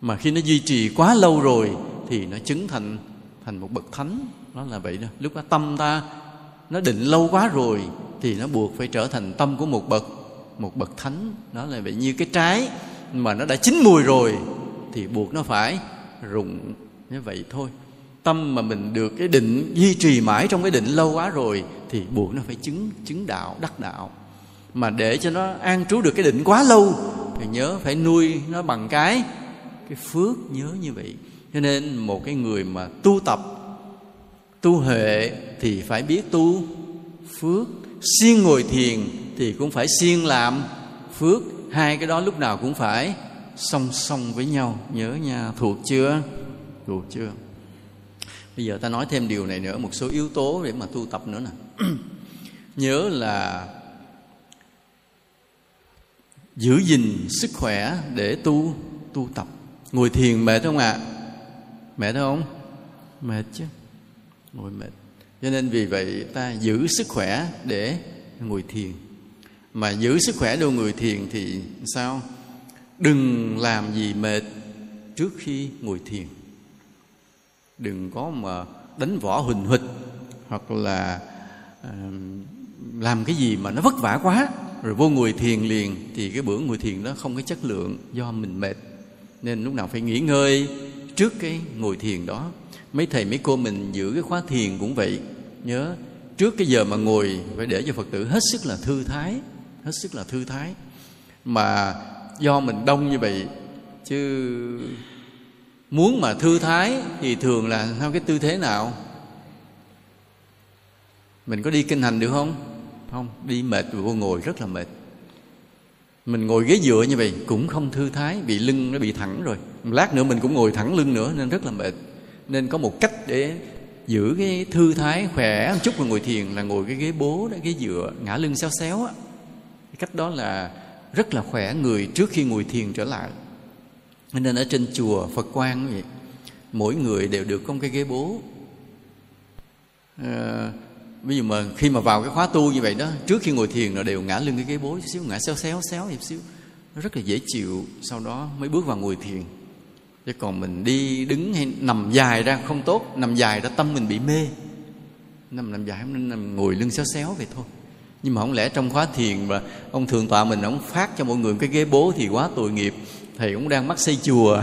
S1: Mà khi nó duy trì quá lâu rồi thì nó chứng thành thành một bậc thánh. Nó là vậy đó. Lúc đó tâm ta nó định lâu quá rồi thì nó buộc phải trở thành tâm của một bậc một bậc thánh. Đó là vậy. Như cái trái mà nó đã chín mùi rồi thì buộc nó phải rụng như vậy thôi. Tâm mà mình được cái định, duy trì mãi trong cái định lâu quá rồi thì buộc nó phải chứng chứng đạo, đắc đạo. Mà để cho nó an trú được cái định quá lâu thì nhớ phải nuôi nó bằng cái cái phước nhớ như vậy. Cho nên một cái người mà tu tập, tu huệ thì phải biết tu phước. Siêng ngồi thiền thì cũng phải siêng làm phước. Hai cái đó lúc nào cũng phải song song với nhau. Nhớ nha, thuộc chưa? Thuộc chưa? Bây giờ ta nói thêm điều này nữa, một số yếu tố để mà tu tập nữa nè. Nhớ là giữ gìn sức khỏe để tu tu tập. Ngồi thiền mệt không ạ? À? mệt không? Mệt chứ. Ngồi mệt. Cho nên vì vậy ta giữ sức khỏe để ngồi thiền. Mà giữ sức khỏe đồ người thiền thì sao? Đừng làm gì mệt trước khi ngồi thiền. Đừng có mà đánh võ huỳnh huỵch hoặc là làm cái gì mà nó vất vả quá. Rồi vô ngồi thiền liền thì cái bữa ngồi thiền đó không có chất lượng do mình mệt. Nên lúc nào phải nghỉ ngơi trước cái ngồi thiền đó. Mấy thầy, mấy cô mình giữ cái khóa thiền cũng vậy. Nhớ, trước cái giờ mà ngồi phải để cho phật tử hết sức là thư thái, hết sức là thư thái. Mà do mình đông như vậy. Chứ muốn mà thư thái thì thường là theo cái tư thế nào? Mình có đi kinh hành được không? Không, đi mệt rồi vô ngồi rất là mệt. Mình ngồi ghế dựa như vậy cũng không thư thái, bị lưng nó bị thẳng rồi. Lát nữa mình cũng ngồi thẳng lưng nữa nên rất là mệt. Nên có một cách để giữ cái thư thái khỏe một chút mà ngồi thiền là ngồi cái ghế bố đó, ghế dựa, ngã lưng xéo xéo á. Cách đó là rất là khỏe người trước khi ngồi thiền trở lại. Nên ở trên chùa phật quan vậy mỗi người đều được có một cái ghế bố. À, ví dụ mà khi mà vào cái khóa tu như vậy đó trước khi ngồi thiền là đều ngã lưng cái ghế bố chút xíu ngã xéo xéo xéo một xíu. Nó rất là dễ chịu sau đó mới bước vào ngồi thiền. Chứ còn mình đi đứng hay nằm dài ra không tốt nằm dài ra tâm mình bị mê. Nằm nằm dài nên nằm ngồi lưng xéo xéo vậy thôi nhưng mà không lẽ trong khóa thiền mà ông thường tọa mình, ông phát cho mọi người cái ghế bố thì quá tội nghiệp, thầy cũng đang mắc xây chùa.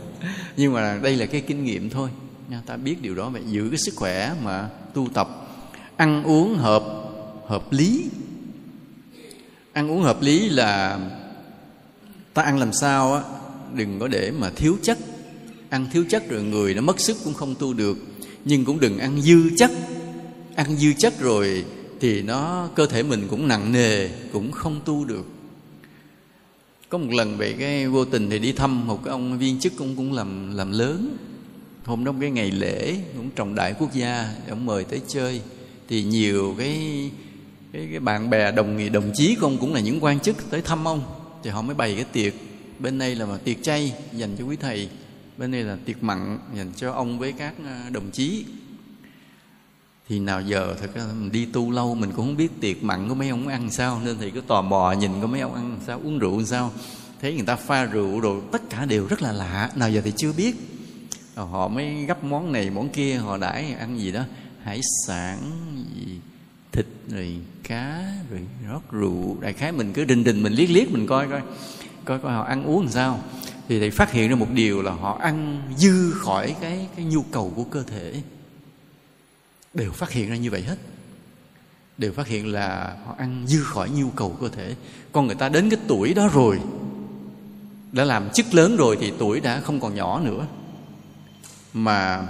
S1: Nhưng mà đây là cái kinh nghiệm thôi. Nha, ta biết điều đó vậy. Giữ cái sức khỏe mà tu tập, ăn uống hợp hợp lý. Ăn uống hợp lý là ta ăn làm sao á, đừng có để mà thiếu chất. Ăn thiếu chất rồi người nó mất sức cũng không tu được, nhưng cũng đừng ăn dư chất. Ăn dư chất rồi thì nó cơ thể mình cũng nặng nề cũng không tu được. Có một lần về cái vô tình thì đi thăm một cái ông viên chức cũng cũng làm làm lớn. Hôm đó cái ngày lễ cũng trọng đại quốc gia ông mời tới chơi. Thì nhiều cái cái, cái bạn bè đồng nghiệp đồng chí của ông cũng là những quan chức tới thăm ông. Thì họ mới bày cái tiệc. Bên đây là mà tiệc chay dành cho quý thầy bên đây là tiệc mặn dành cho ông với các à, đồng chí thì nào giờ thật ra mình đi tu lâu, mình cũng không biết tiệc mặn của mấy ông ăn sao, nên thì cứ tò mò nhìn có mấy ông ăn sao, uống rượu sao. Thấy người ta pha rượu rồi tất cả đều rất là lạ, nào giờ thì chưa biết. Ờ, họ mới gấp món này, món kia, họ đãi ăn gì đó, hải sản gì, thịt rồi cá rồi rót rượu. Đại khái mình cứ đình đình mình liếc liếc mình coi coi coi coi họ ăn uống làm sao. Thì thầy phát hiện ra một điều là họ ăn dư khỏi cái cái nhu cầu của cơ thể đều phát hiện ra như vậy hết. Đều phát hiện là họ ăn dư khỏi nhu cầu cơ thể. Con người ta đến cái tuổi đó rồi, đã làm chức lớn rồi thì tuổi đã không còn nhỏ nữa. Mà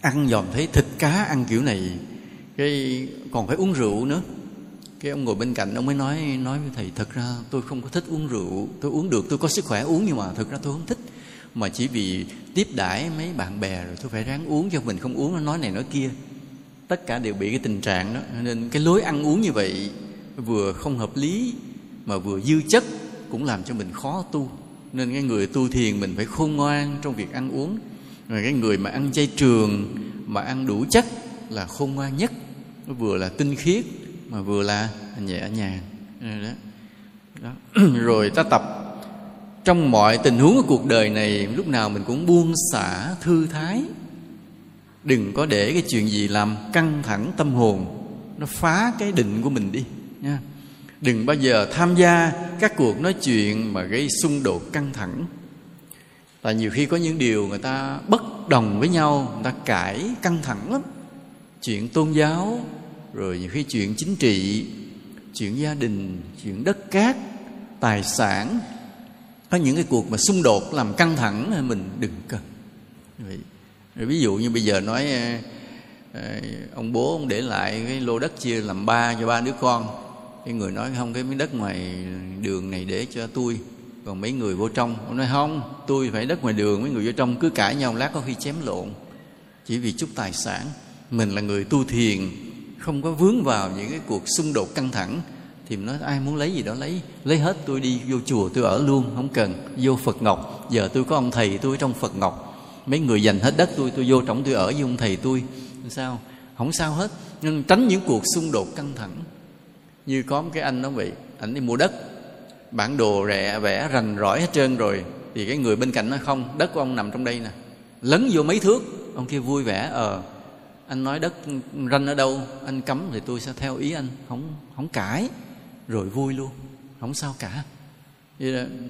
S1: ăn dòm thấy thịt cá ăn kiểu này, cái còn phải uống rượu nữa. Cái ông ngồi bên cạnh ông mới nói nói với thầy, thật ra tôi không có thích uống rượu, tôi uống được, tôi có sức khỏe uống nhưng mà thật ra tôi không thích. Mà chỉ vì tiếp đãi mấy bạn bè rồi tôi phải ráng uống cho mình không uống. Nó nói này nói kia tất cả đều bị cái tình trạng đó. Nên cái lối ăn uống như vậy vừa không hợp lý mà vừa dư chất cũng làm cho mình khó tu. Nên cái người tu thiền mình phải khôn ngoan trong việc ăn uống. Rồi cái người mà ăn chay trường, mà ăn đủ chất là khôn ngoan nhất. Nó vừa là tinh khiết, mà vừa là nhẹ nhàng. Đó. đó. rồi ta tập. Trong mọi tình huống của cuộc đời này, lúc nào mình cũng buông xả thư thái đừng có để cái chuyện gì làm căng thẳng tâm hồn. Nó phá cái định của mình đi, nha. Đừng bao giờ tham gia các cuộc nói chuyện mà gây xung đột căng thẳng. Là nhiều khi có những điều người ta bất đồng với nhau, người ta cãi căng thẳng lắm. Chuyện tôn giáo, rồi nhiều khi chuyện chính trị, chuyện gia đình, chuyện đất cát, tài sản. Có những cái cuộc mà xung đột làm căng thẳng mình đừng cần. Vậy ví dụ như bây giờ nói ờ, ờ, ông bố ông để lại cái lô đất chia làm ba cho ba đứa con. Cái người nói không, cái miếng đất ngoài đường này để cho tôi. Còn mấy người vô trong, ông nói không, tôi phải đất ngoài đường, mấy người vô trong cứ cãi nhau lát có khi chém lộn. Chỉ vì chút tài sản. Mình là người tu thiền, không có vướng vào những cái cuộc xung đột căng thẳng. Thì mình nói, ai muốn lấy gì đó lấy lấy hết tôi đi, vô chùa tôi ở luôn, không cần, vô phật ngọc. Giờ tôi có ông thầy tôi ở trong phật ngọc mấy người dành hết đất tôi tôi vô trọng, tôi ở với ông thầy tôi. Sao? Không sao hết. Nhưng tránh những cuộc xung đột căng thẳng. Như có một cái anh nó bị anh đi mua đất. Bản đồ rẻ, vẽ, rành rỏi hết trơn rồi. Thì cái người bên cạnh nó không, đất của ông nằm trong đây nè. Lấn vô mấy thước. Ông kia vui vẻ ờ anh nói đất ranh ở đâu? Anh cấm thì tôi sẽ theo ý anh. Không không cãi. Rồi vui luôn. Không sao cả.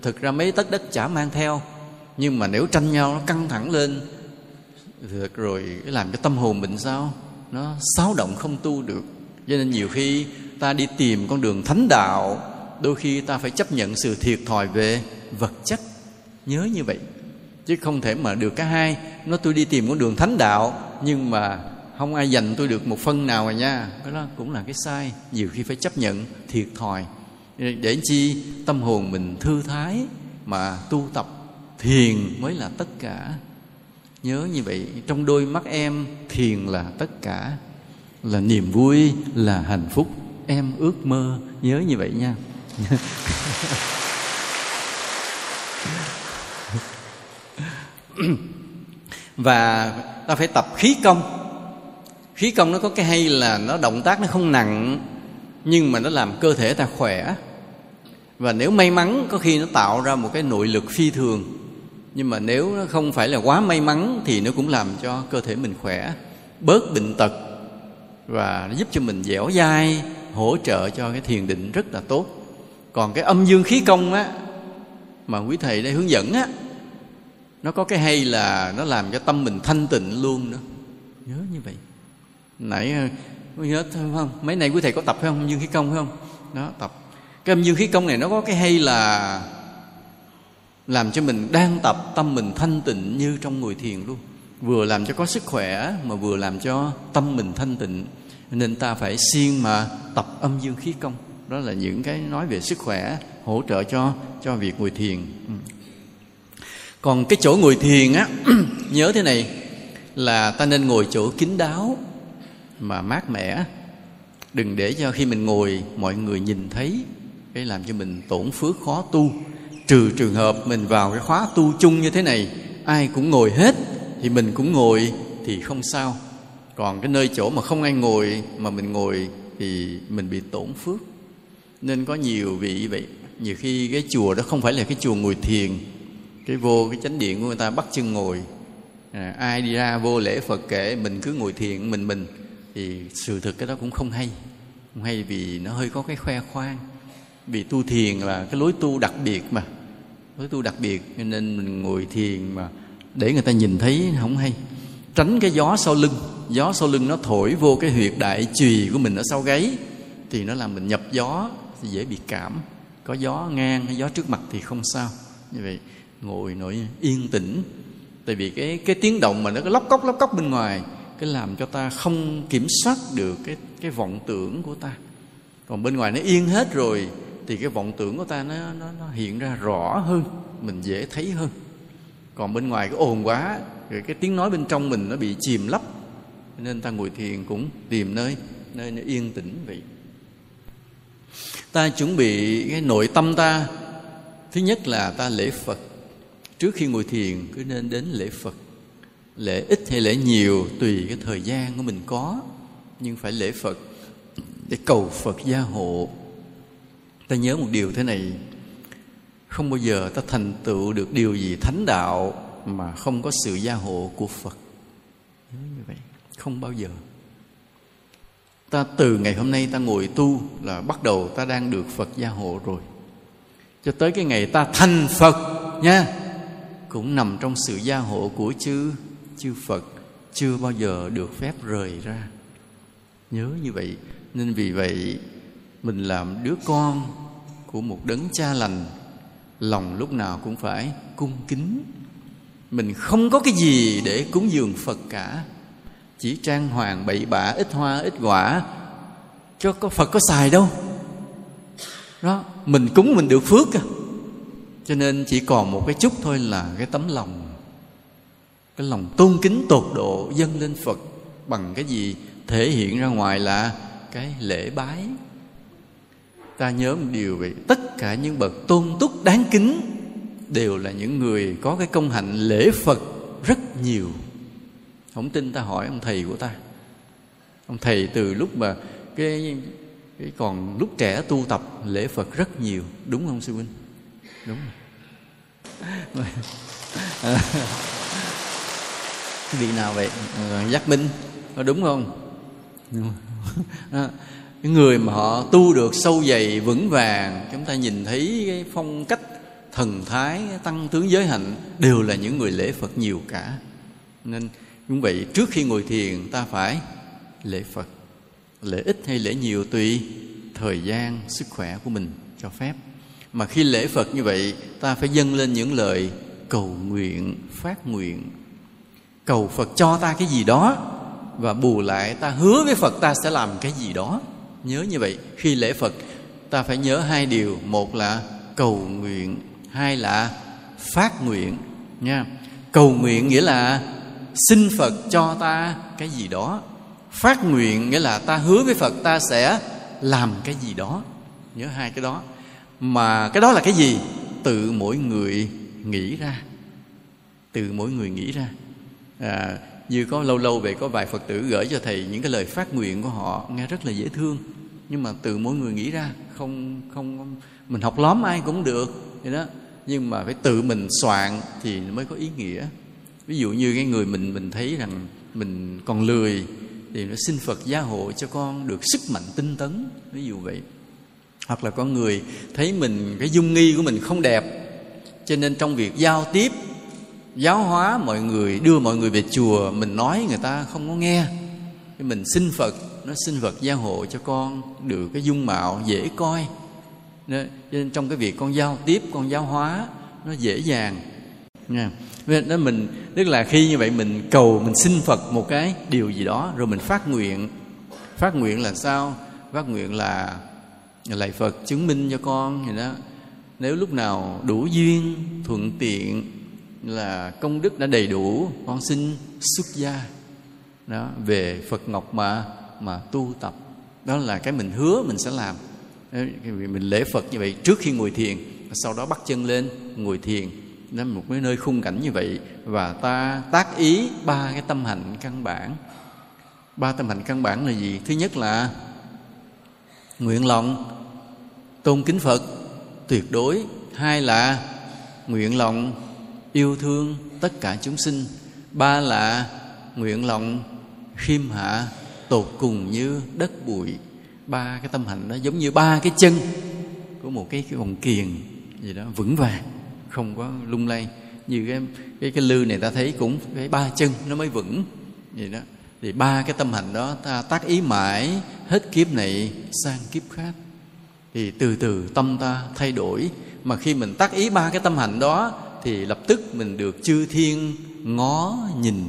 S1: Thực ra mấy tất đất chả mang theo nhưng mà nếu tranh nhau nó căng thẳng lên, được rồi làm cho tâm hồn mình sao? Nó xáo động không tu được. Cho nên nhiều khi ta đi tìm con đường thánh đạo, đôi khi ta phải chấp nhận sự thiệt thòi về vật chất. Nhớ như vậy. Chứ không thể mà được cả hai. Nó tôi đi tìm con đường thánh đạo, nhưng mà không ai dành tôi được một phân nào rồi nha. Cái đó cũng là cái sai. Nhiều khi phải chấp nhận thiệt thòi. Để chi tâm hồn mình thư thái mà tu tập thiền mới là tất cả. Nhớ như vậy, trong đôi mắt em, thiền là tất cả. Là niềm vui, là hạnh phúc, em ước mơ. Nhớ như vậy nha. Và ta phải tập khí công. Khí công nó có cái hay là nó động tác nó không nặng, nhưng mà nó làm cơ thể ta khỏe. Và nếu may mắn, có khi nó tạo ra một cái nội lực phi thường nhưng mà nếu nó không phải là quá may mắn thì nó cũng làm cho cơ thể mình khỏe, bớt bệnh tật và giúp cho mình dẻo dai, hỗ trợ cho cái thiền định rất là tốt. Còn cái âm dương khí công á, mà quý thầy đây hướng dẫn á, nó có cái hay là nó làm cho tâm mình thanh tịnh luôn nữa. Nhớ như vậy. Nãy ờ, nhớ không? Mấy nay quý thầy có tập phải không? Âm dương khí công phải không? Đó, tập. Cái âm dương khí công này nó có cái hay là làm cho mình đang tập tâm mình thanh tịnh như trong ngồi thiền luôn. Vừa làm cho có sức khỏe mà vừa làm cho tâm mình thanh tịnh. Nên ta phải siêng mà tập âm dương khí công. Đó là những cái nói về sức khỏe hỗ trợ cho cho việc ngồi thiền. Ừ. còn cái chỗ ngồi thiền á, nhớ thế này, là ta nên ngồi chỗ kín đáo mà mát mẻ. Đừng để cho khi mình ngồi, mọi người nhìn thấy, cái làm cho mình tổn phước khó tu trừ trường hợp mình vào cái khóa tu chung như thế này ai cũng ngồi hết thì mình cũng ngồi thì không sao. Còn cái nơi chỗ mà không ai ngồi mà mình ngồi thì mình bị tổn phước. Nên có nhiều vị vậy. Nhiều khi cái chùa đó không phải là cái chùa ngồi thiền cái vô cái chánh điện của người ta bắt chân ngồi. À, ai đi ra vô lễ phật kể mình cứ ngồi thiền mình mình thì sự thực cái đó cũng không hay. Không hay vì nó hơi có cái khoe khoang. Vì tu thiền là cái lối tu đặc biệt mà với tu đặc biệt, cho nên mình ngồi thiền mà để người ta nhìn thấy không hay. Tránh cái gió sau lưng. Gió sau lưng nó thổi vô cái huyệt đại chùy của mình ở sau gáy, thì nó làm mình nhập gió, thì dễ bị cảm. Có gió ngang hay gió trước mặt thì không sao. Như vậy, ngồi nội yên tĩnh. Tại vì cái cái tiếng động mà nó có lóc cốc lóc cốc bên ngoài, cái làm cho ta không kiểm soát được cái cái vọng tưởng của ta. Còn bên ngoài nó yên hết rồi thì cái vọng tưởng của ta nó nó, nó hiện ra rõ hơn mình dễ thấy hơn. Còn bên ngoài cái ồn quá rồi cái tiếng nói bên trong mình nó bị chìm lấp. Nên ta ngồi thiền cũng tìm nơi nơi nó yên tĩnh vậy. Ta chuẩn bị cái nội tâm ta. Thứ nhất là ta lễ phật. Trước khi ngồi thiền cứ nên đến lễ phật. Lễ ít hay lễ nhiều tùy cái thời gian của mình có. Nhưng phải lễ phật để cầu phật gia hộ ta nhớ một điều thế này. Không bao giờ ta thành tựu được điều gì thánh đạo mà không có sự gia hộ của phật. Nhớ như vậy. Không bao giờ. Ta từ ngày hôm nay ta ngồi tu là bắt đầu ta đang được phật gia hộ rồi. Cho tới cái ngày ta thành phật nha, cũng nằm trong sự gia hộ của chư chư phật chưa bao giờ được phép rời ra. Nhớ như vậy. Nên vì vậy mình làm đứa con của một đấng cha lành, lòng lúc nào cũng phải cung kính. Mình không có cái gì để cúng dường phật cả. Chỉ trang hoàng bậy bạ, ít hoa, ít quả, cho có phật có xài đâu. Đó, mình cúng mình được phước à. Cho nên chỉ còn một cái chút thôi là cái tấm lòng. Cái lòng tôn kính tột độ dâng lên phật bằng cái gì thể hiện ra ngoài là cái lễ bái ta nhớ một điều vậy tất cả những bậc tôn túc đáng kính đều là những người có cái công hạnh lễ phật rất nhiều. Không tin ta hỏi ông thầy của ta. Ông thầy từ lúc mà cái, cái còn lúc trẻ tu tập lễ phật rất nhiều đúng không sư huynh? Đúng vị nào vậy? À, giác minh. Có đúng không? À, cái người mà họ tu được sâu dày vững vàng, chúng ta nhìn thấy cái phong cách thần thái tăng tướng giới hạnh đều là những người lễ phật nhiều cả. Nên cũng vậy, trước khi ngồi thiền, ta phải lễ phật. Lễ ít hay lễ nhiều tùy thời gian, sức khỏe của mình cho phép. Mà khi lễ phật như vậy, ta phải dâng lên những lời cầu nguyện, phát nguyện. Cầu phật cho ta cái gì đó và bù lại ta hứa với phật ta sẽ làm cái gì đó nhớ như vậy khi lễ phật ta phải nhớ hai điều. Một là cầu nguyện hai là phát nguyện nha. Cầu nguyện nghĩa là xin phật cho ta cái gì đó. Phát nguyện nghĩa là ta hứa với phật ta sẽ làm cái gì đó. Nhớ hai cái đó. Mà cái đó là cái gì? Tự mỗi người nghĩ ra. Từ mỗi người nghĩ ra. À, như có lâu lâu về có vài phật tử gửi cho thầy những cái lời phát nguyện của họ, nghe rất là dễ thương. Nhưng mà từ mỗi người nghĩ ra, không không, mình học lóm ai cũng được. Vậy đó. Nhưng mà phải tự mình soạn thì mới có ý nghĩa. Ví dụ như cái người mình mình thấy rằng mình còn lười thì nó xin Phật gia hộ cho con được sức mạnh tinh tấn. Ví dụ vậy. Hoặc là có người thấy mình, cái dung nghi của mình không đẹp, cho nên trong việc giao tiếp giáo hóa mọi người đưa mọi người về chùa mình nói người ta không có nghe. Mình xin phật nó xin phật gia hộ cho con được cái dung mạo dễ coi. Nên, nên trong cái việc con giao tiếp con giáo hóa nó dễ dàng. Nha. Nên đó mình tức là khi như vậy mình cầu mình xin phật một cái điều gì đó rồi mình phát nguyện. Phát nguyện là sao? Phát nguyện là lạy phật chứng minh cho con thì đó. Nếu lúc nào đủ duyên thuận tiện là công đức đã đầy đủ. Con xin xuất gia. Đó, về Phật ngọc mà mà tu tập. Đó là cái mình hứa mình sẽ làm. Mình lễ Phật như vậy trước khi ngồi thiền, sau đó bắt chân lên ngồi thiền. Đến một cái nơi khung cảnh như vậy. Và ta tác ý ba cái tâm hạnh căn bản. Ba tâm hạnh căn bản là gì? Thứ nhất là nguyện lòng, tôn kính phật, tuyệt đối. Hai là nguyện lòng yêu thương tất cả chúng sinh. Ba là nguyện lòng khiêm hạ tột cùng như đất bụi. Ba cái tâm hạnh đó giống như ba cái chân của một cái, cái vòng kiền gì đó vững vàng không có lung lay. Như cái cái cái lư này ta thấy cũng cái ba chân nó mới vững vậy đó. Thì ba cái tâm hạnh đó ta tác ý mãi hết kiếp này sang kiếp khác. Thì từ từ tâm ta thay đổi. Mà khi mình tác ý ba cái tâm hạnh đó thì lập tức mình được chư thiên ngó nhìn,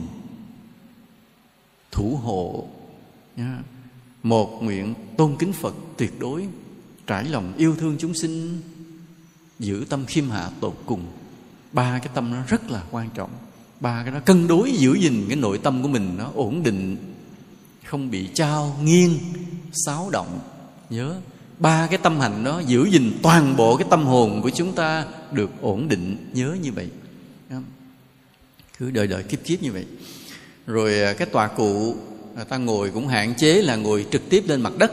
S1: thủ hộ. Một nguyện tôn kính phật tuyệt đối, trải lòng yêu thương chúng sinh, giữ tâm khiêm hạ tột cùng. Ba cái tâm nó rất là quan trọng. Ba cái đó cân đối giữ gìn cái nội tâm của mình nó ổn định, không bị trao nghiêng, xáo động. Nhớ ba cái tâm hành đó giữ gìn toàn bộ cái tâm hồn của chúng ta được ổn định, nhớ như vậy. Cứ đợi đợi kiếp kiếp như vậy. Rồi à, cái tòa cụ à, ta ngồi cũng hạn chế là ngồi trực tiếp lên mặt đất.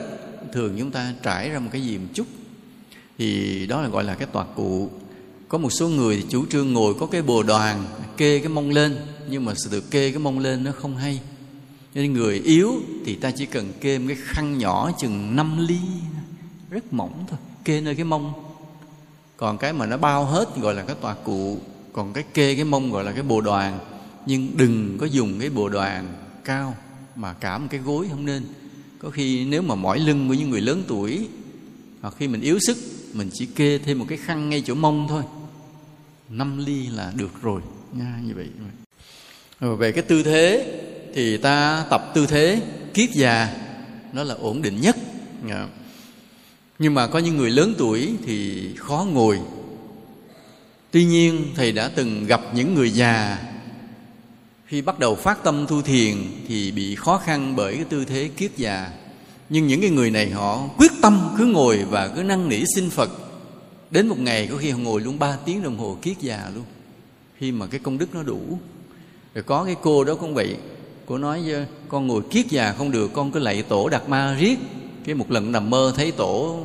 S1: Thường chúng ta trải ra một cái gì một chút. Thì đó là gọi là cái tòa cụ. Có một số người thì chủ trương ngồi có cái bồ đoàn kê cái mông lên, nhưng mà sự được kê cái mông lên nó không hay. Nên người yếu thì ta chỉ cần kê một cái khăn nhỏ chừng 5 ly rất mỏng thôi, kê nơi cái mông. Còn cái mà nó bao hết gọi là cái tòa cụ, còn cái kê cái mông gọi là cái bồ đoàn. Nhưng đừng có dùng cái bồ đoàn cao mà cả một cái gối không nên. Có khi nếu mà mỏi lưng của những người lớn tuổi, hoặc khi mình yếu sức, mình chỉ kê thêm một cái khăn ngay chỗ mông thôi. Năm ly là được rồi, nha, như vậy. Rồi về cái tư thế thì ta tập tư thế kiết già, nó là ổn định nhất. Dạ nhưng mà có những người lớn tuổi thì khó ngồi. Tuy nhiên, thầy đã từng gặp những người già. Khi bắt đầu phát tâm tu thiền thì bị khó khăn bởi cái tư thế kiết già. Nhưng những cái người này họ quyết tâm cứ ngồi và cứ năn nỉ xin phật. Đến một ngày có khi họ ngồi luôn ba tiếng đồng hồ kiết già luôn. Khi mà cái công đức nó đủ. Rồi có cái cô đó cũng vậy. Cô nói với con ngồi kiết già không được, con cứ lạy tổ đạt ma riết cái một lần nằm mơ thấy tổ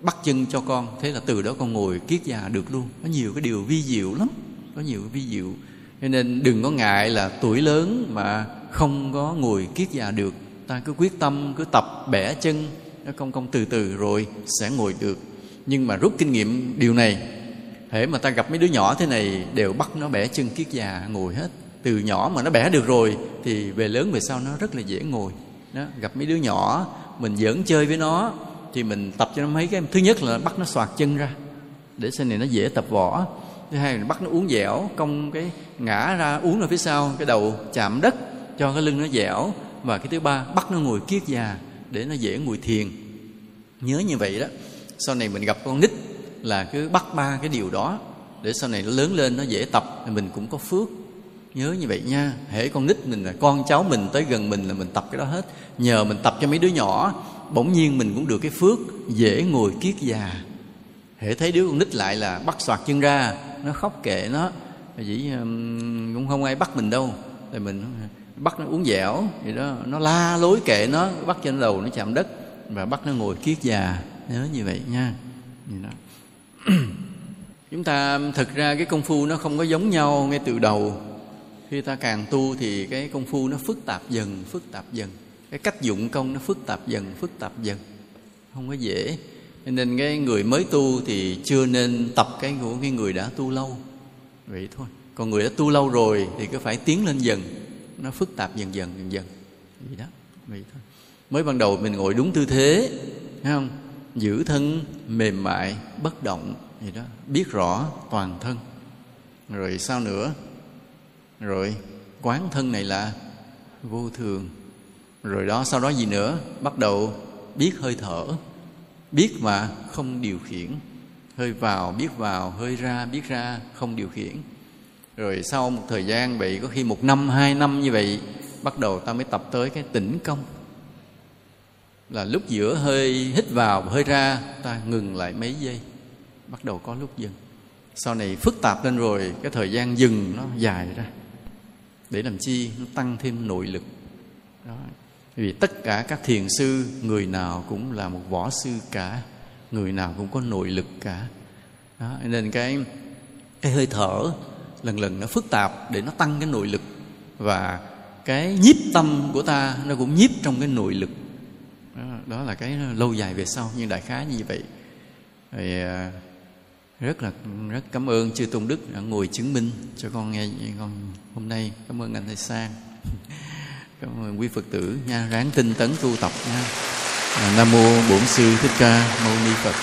S1: bắt chân cho con, thế là từ đó con ngồi kiết già được luôn. Có nhiều cái điều vi diệu lắm, có nhiều cái vi diệu. Cho nên đừng có ngại là tuổi lớn mà không có ngồi kiết già được. Ta cứ quyết tâm, cứ tập, bẻ chân, nó công công từ từ rồi sẽ ngồi được. Nhưng mà rút kinh nghiệm điều này hễ mà ta gặp mấy đứa nhỏ thế này đều bắt nó bẻ chân kiết già ngồi hết. Từ nhỏ mà nó bẻ được rồi thì về lớn về sau nó rất là dễ ngồi. Đó, gặp mấy đứa nhỏ mình giỡn chơi với nó, thì mình tập cho nó mấy cái. Thứ nhất là bắt nó xoạc chân ra, để sau này nó dễ tập võ. Thứ hai là bắt nó uống dẻo, cong cái ngã ra uống ở phía sau, cái đầu chạm đất, cho cái lưng nó dẻo. Và cái thứ ba, bắt nó ngồi kiết già, để nó dễ ngồi thiền. Nhớ như vậy đó. Sau này mình gặp con nít là cứ bắt ba cái điều đó, để sau này nó lớn lên nó dễ tập, thì mình cũng có phước nhớ như vậy nha. Hễ con nít mình là con cháu mình tới gần mình là mình tập cái đó hết. Nhờ mình tập cho mấy đứa nhỏ, bỗng nhiên mình cũng được cái phước dễ ngồi kiết già. Hễ thấy đứa con nít lại là bắt soạt chân ra, nó khóc kệ nó. Chỉ cũng không ai bắt mình đâu. Thì mình bắt nó uống dẻo, thì đó, nó la lối kệ nó, bắt trên đầu nó chạm đất và bắt nó ngồi kiết già. Nhớ như vậy nha. Như đó. Chúng ta thực ra cái công phu nó không có giống nhau ngay từ đầu khi ta càng tu thì cái công phu nó phức tạp dần, phức tạp dần. Cái cách dụng công nó phức tạp dần, phức tạp dần. Không có dễ. Nên cái người mới tu thì chưa nên tập cái của cái người đã tu lâu. Vậy thôi. Còn người đã tu lâu rồi thì cứ phải tiến lên dần. Nó phức tạp dần dần dần dần. Vậy đó. Vậy thôi. Mới ban đầu mình ngồi đúng tư thế, thấy không? Giữ thân, mềm mại, bất động. Gì đó. Biết rõ toàn thân. Rồi sao nữa rồi, quán thân này là vô thường. Rồi đó, sau đó gì nữa? Bắt đầu biết hơi thở. Biết mà không điều khiển. Hơi vào, biết vào, hơi ra, biết ra, không điều khiển. Rồi sau một thời gian, vậy có khi một năm, hai năm như vậy, bắt đầu ta mới tập tới cái tĩnh công. Là lúc giữa hơi hít vào, hơi ra, ta ngừng lại mấy giây. Bắt đầu có lúc dừng. Sau này phức tạp lên rồi, cái thời gian dừng nó dài ra để làm chi? Nó tăng thêm nội lực. Đó. vì tất cả các thiền sư người nào cũng là một võ sư cả người nào cũng có nội lực cả. Đó. nên cái cái hơi thở lần lần nó phức tạp để nó tăng cái nội lực. Và cái nhiếp tâm của ta nó cũng nhiếp trong cái nội lực. Đó, đó là cái lâu dài về sau nhưng đại khái như vậy. Thì rất là, rất cảm ơn chư tôn đức đã ngồi chứng minh cho con nghe con hôm nay. Cảm ơn anh thầy sang. Cảm ơn quý phật tử nha. Ráng tinh tấn tu tập nha. Nam mô bổn sư thích ca mâu ni phật.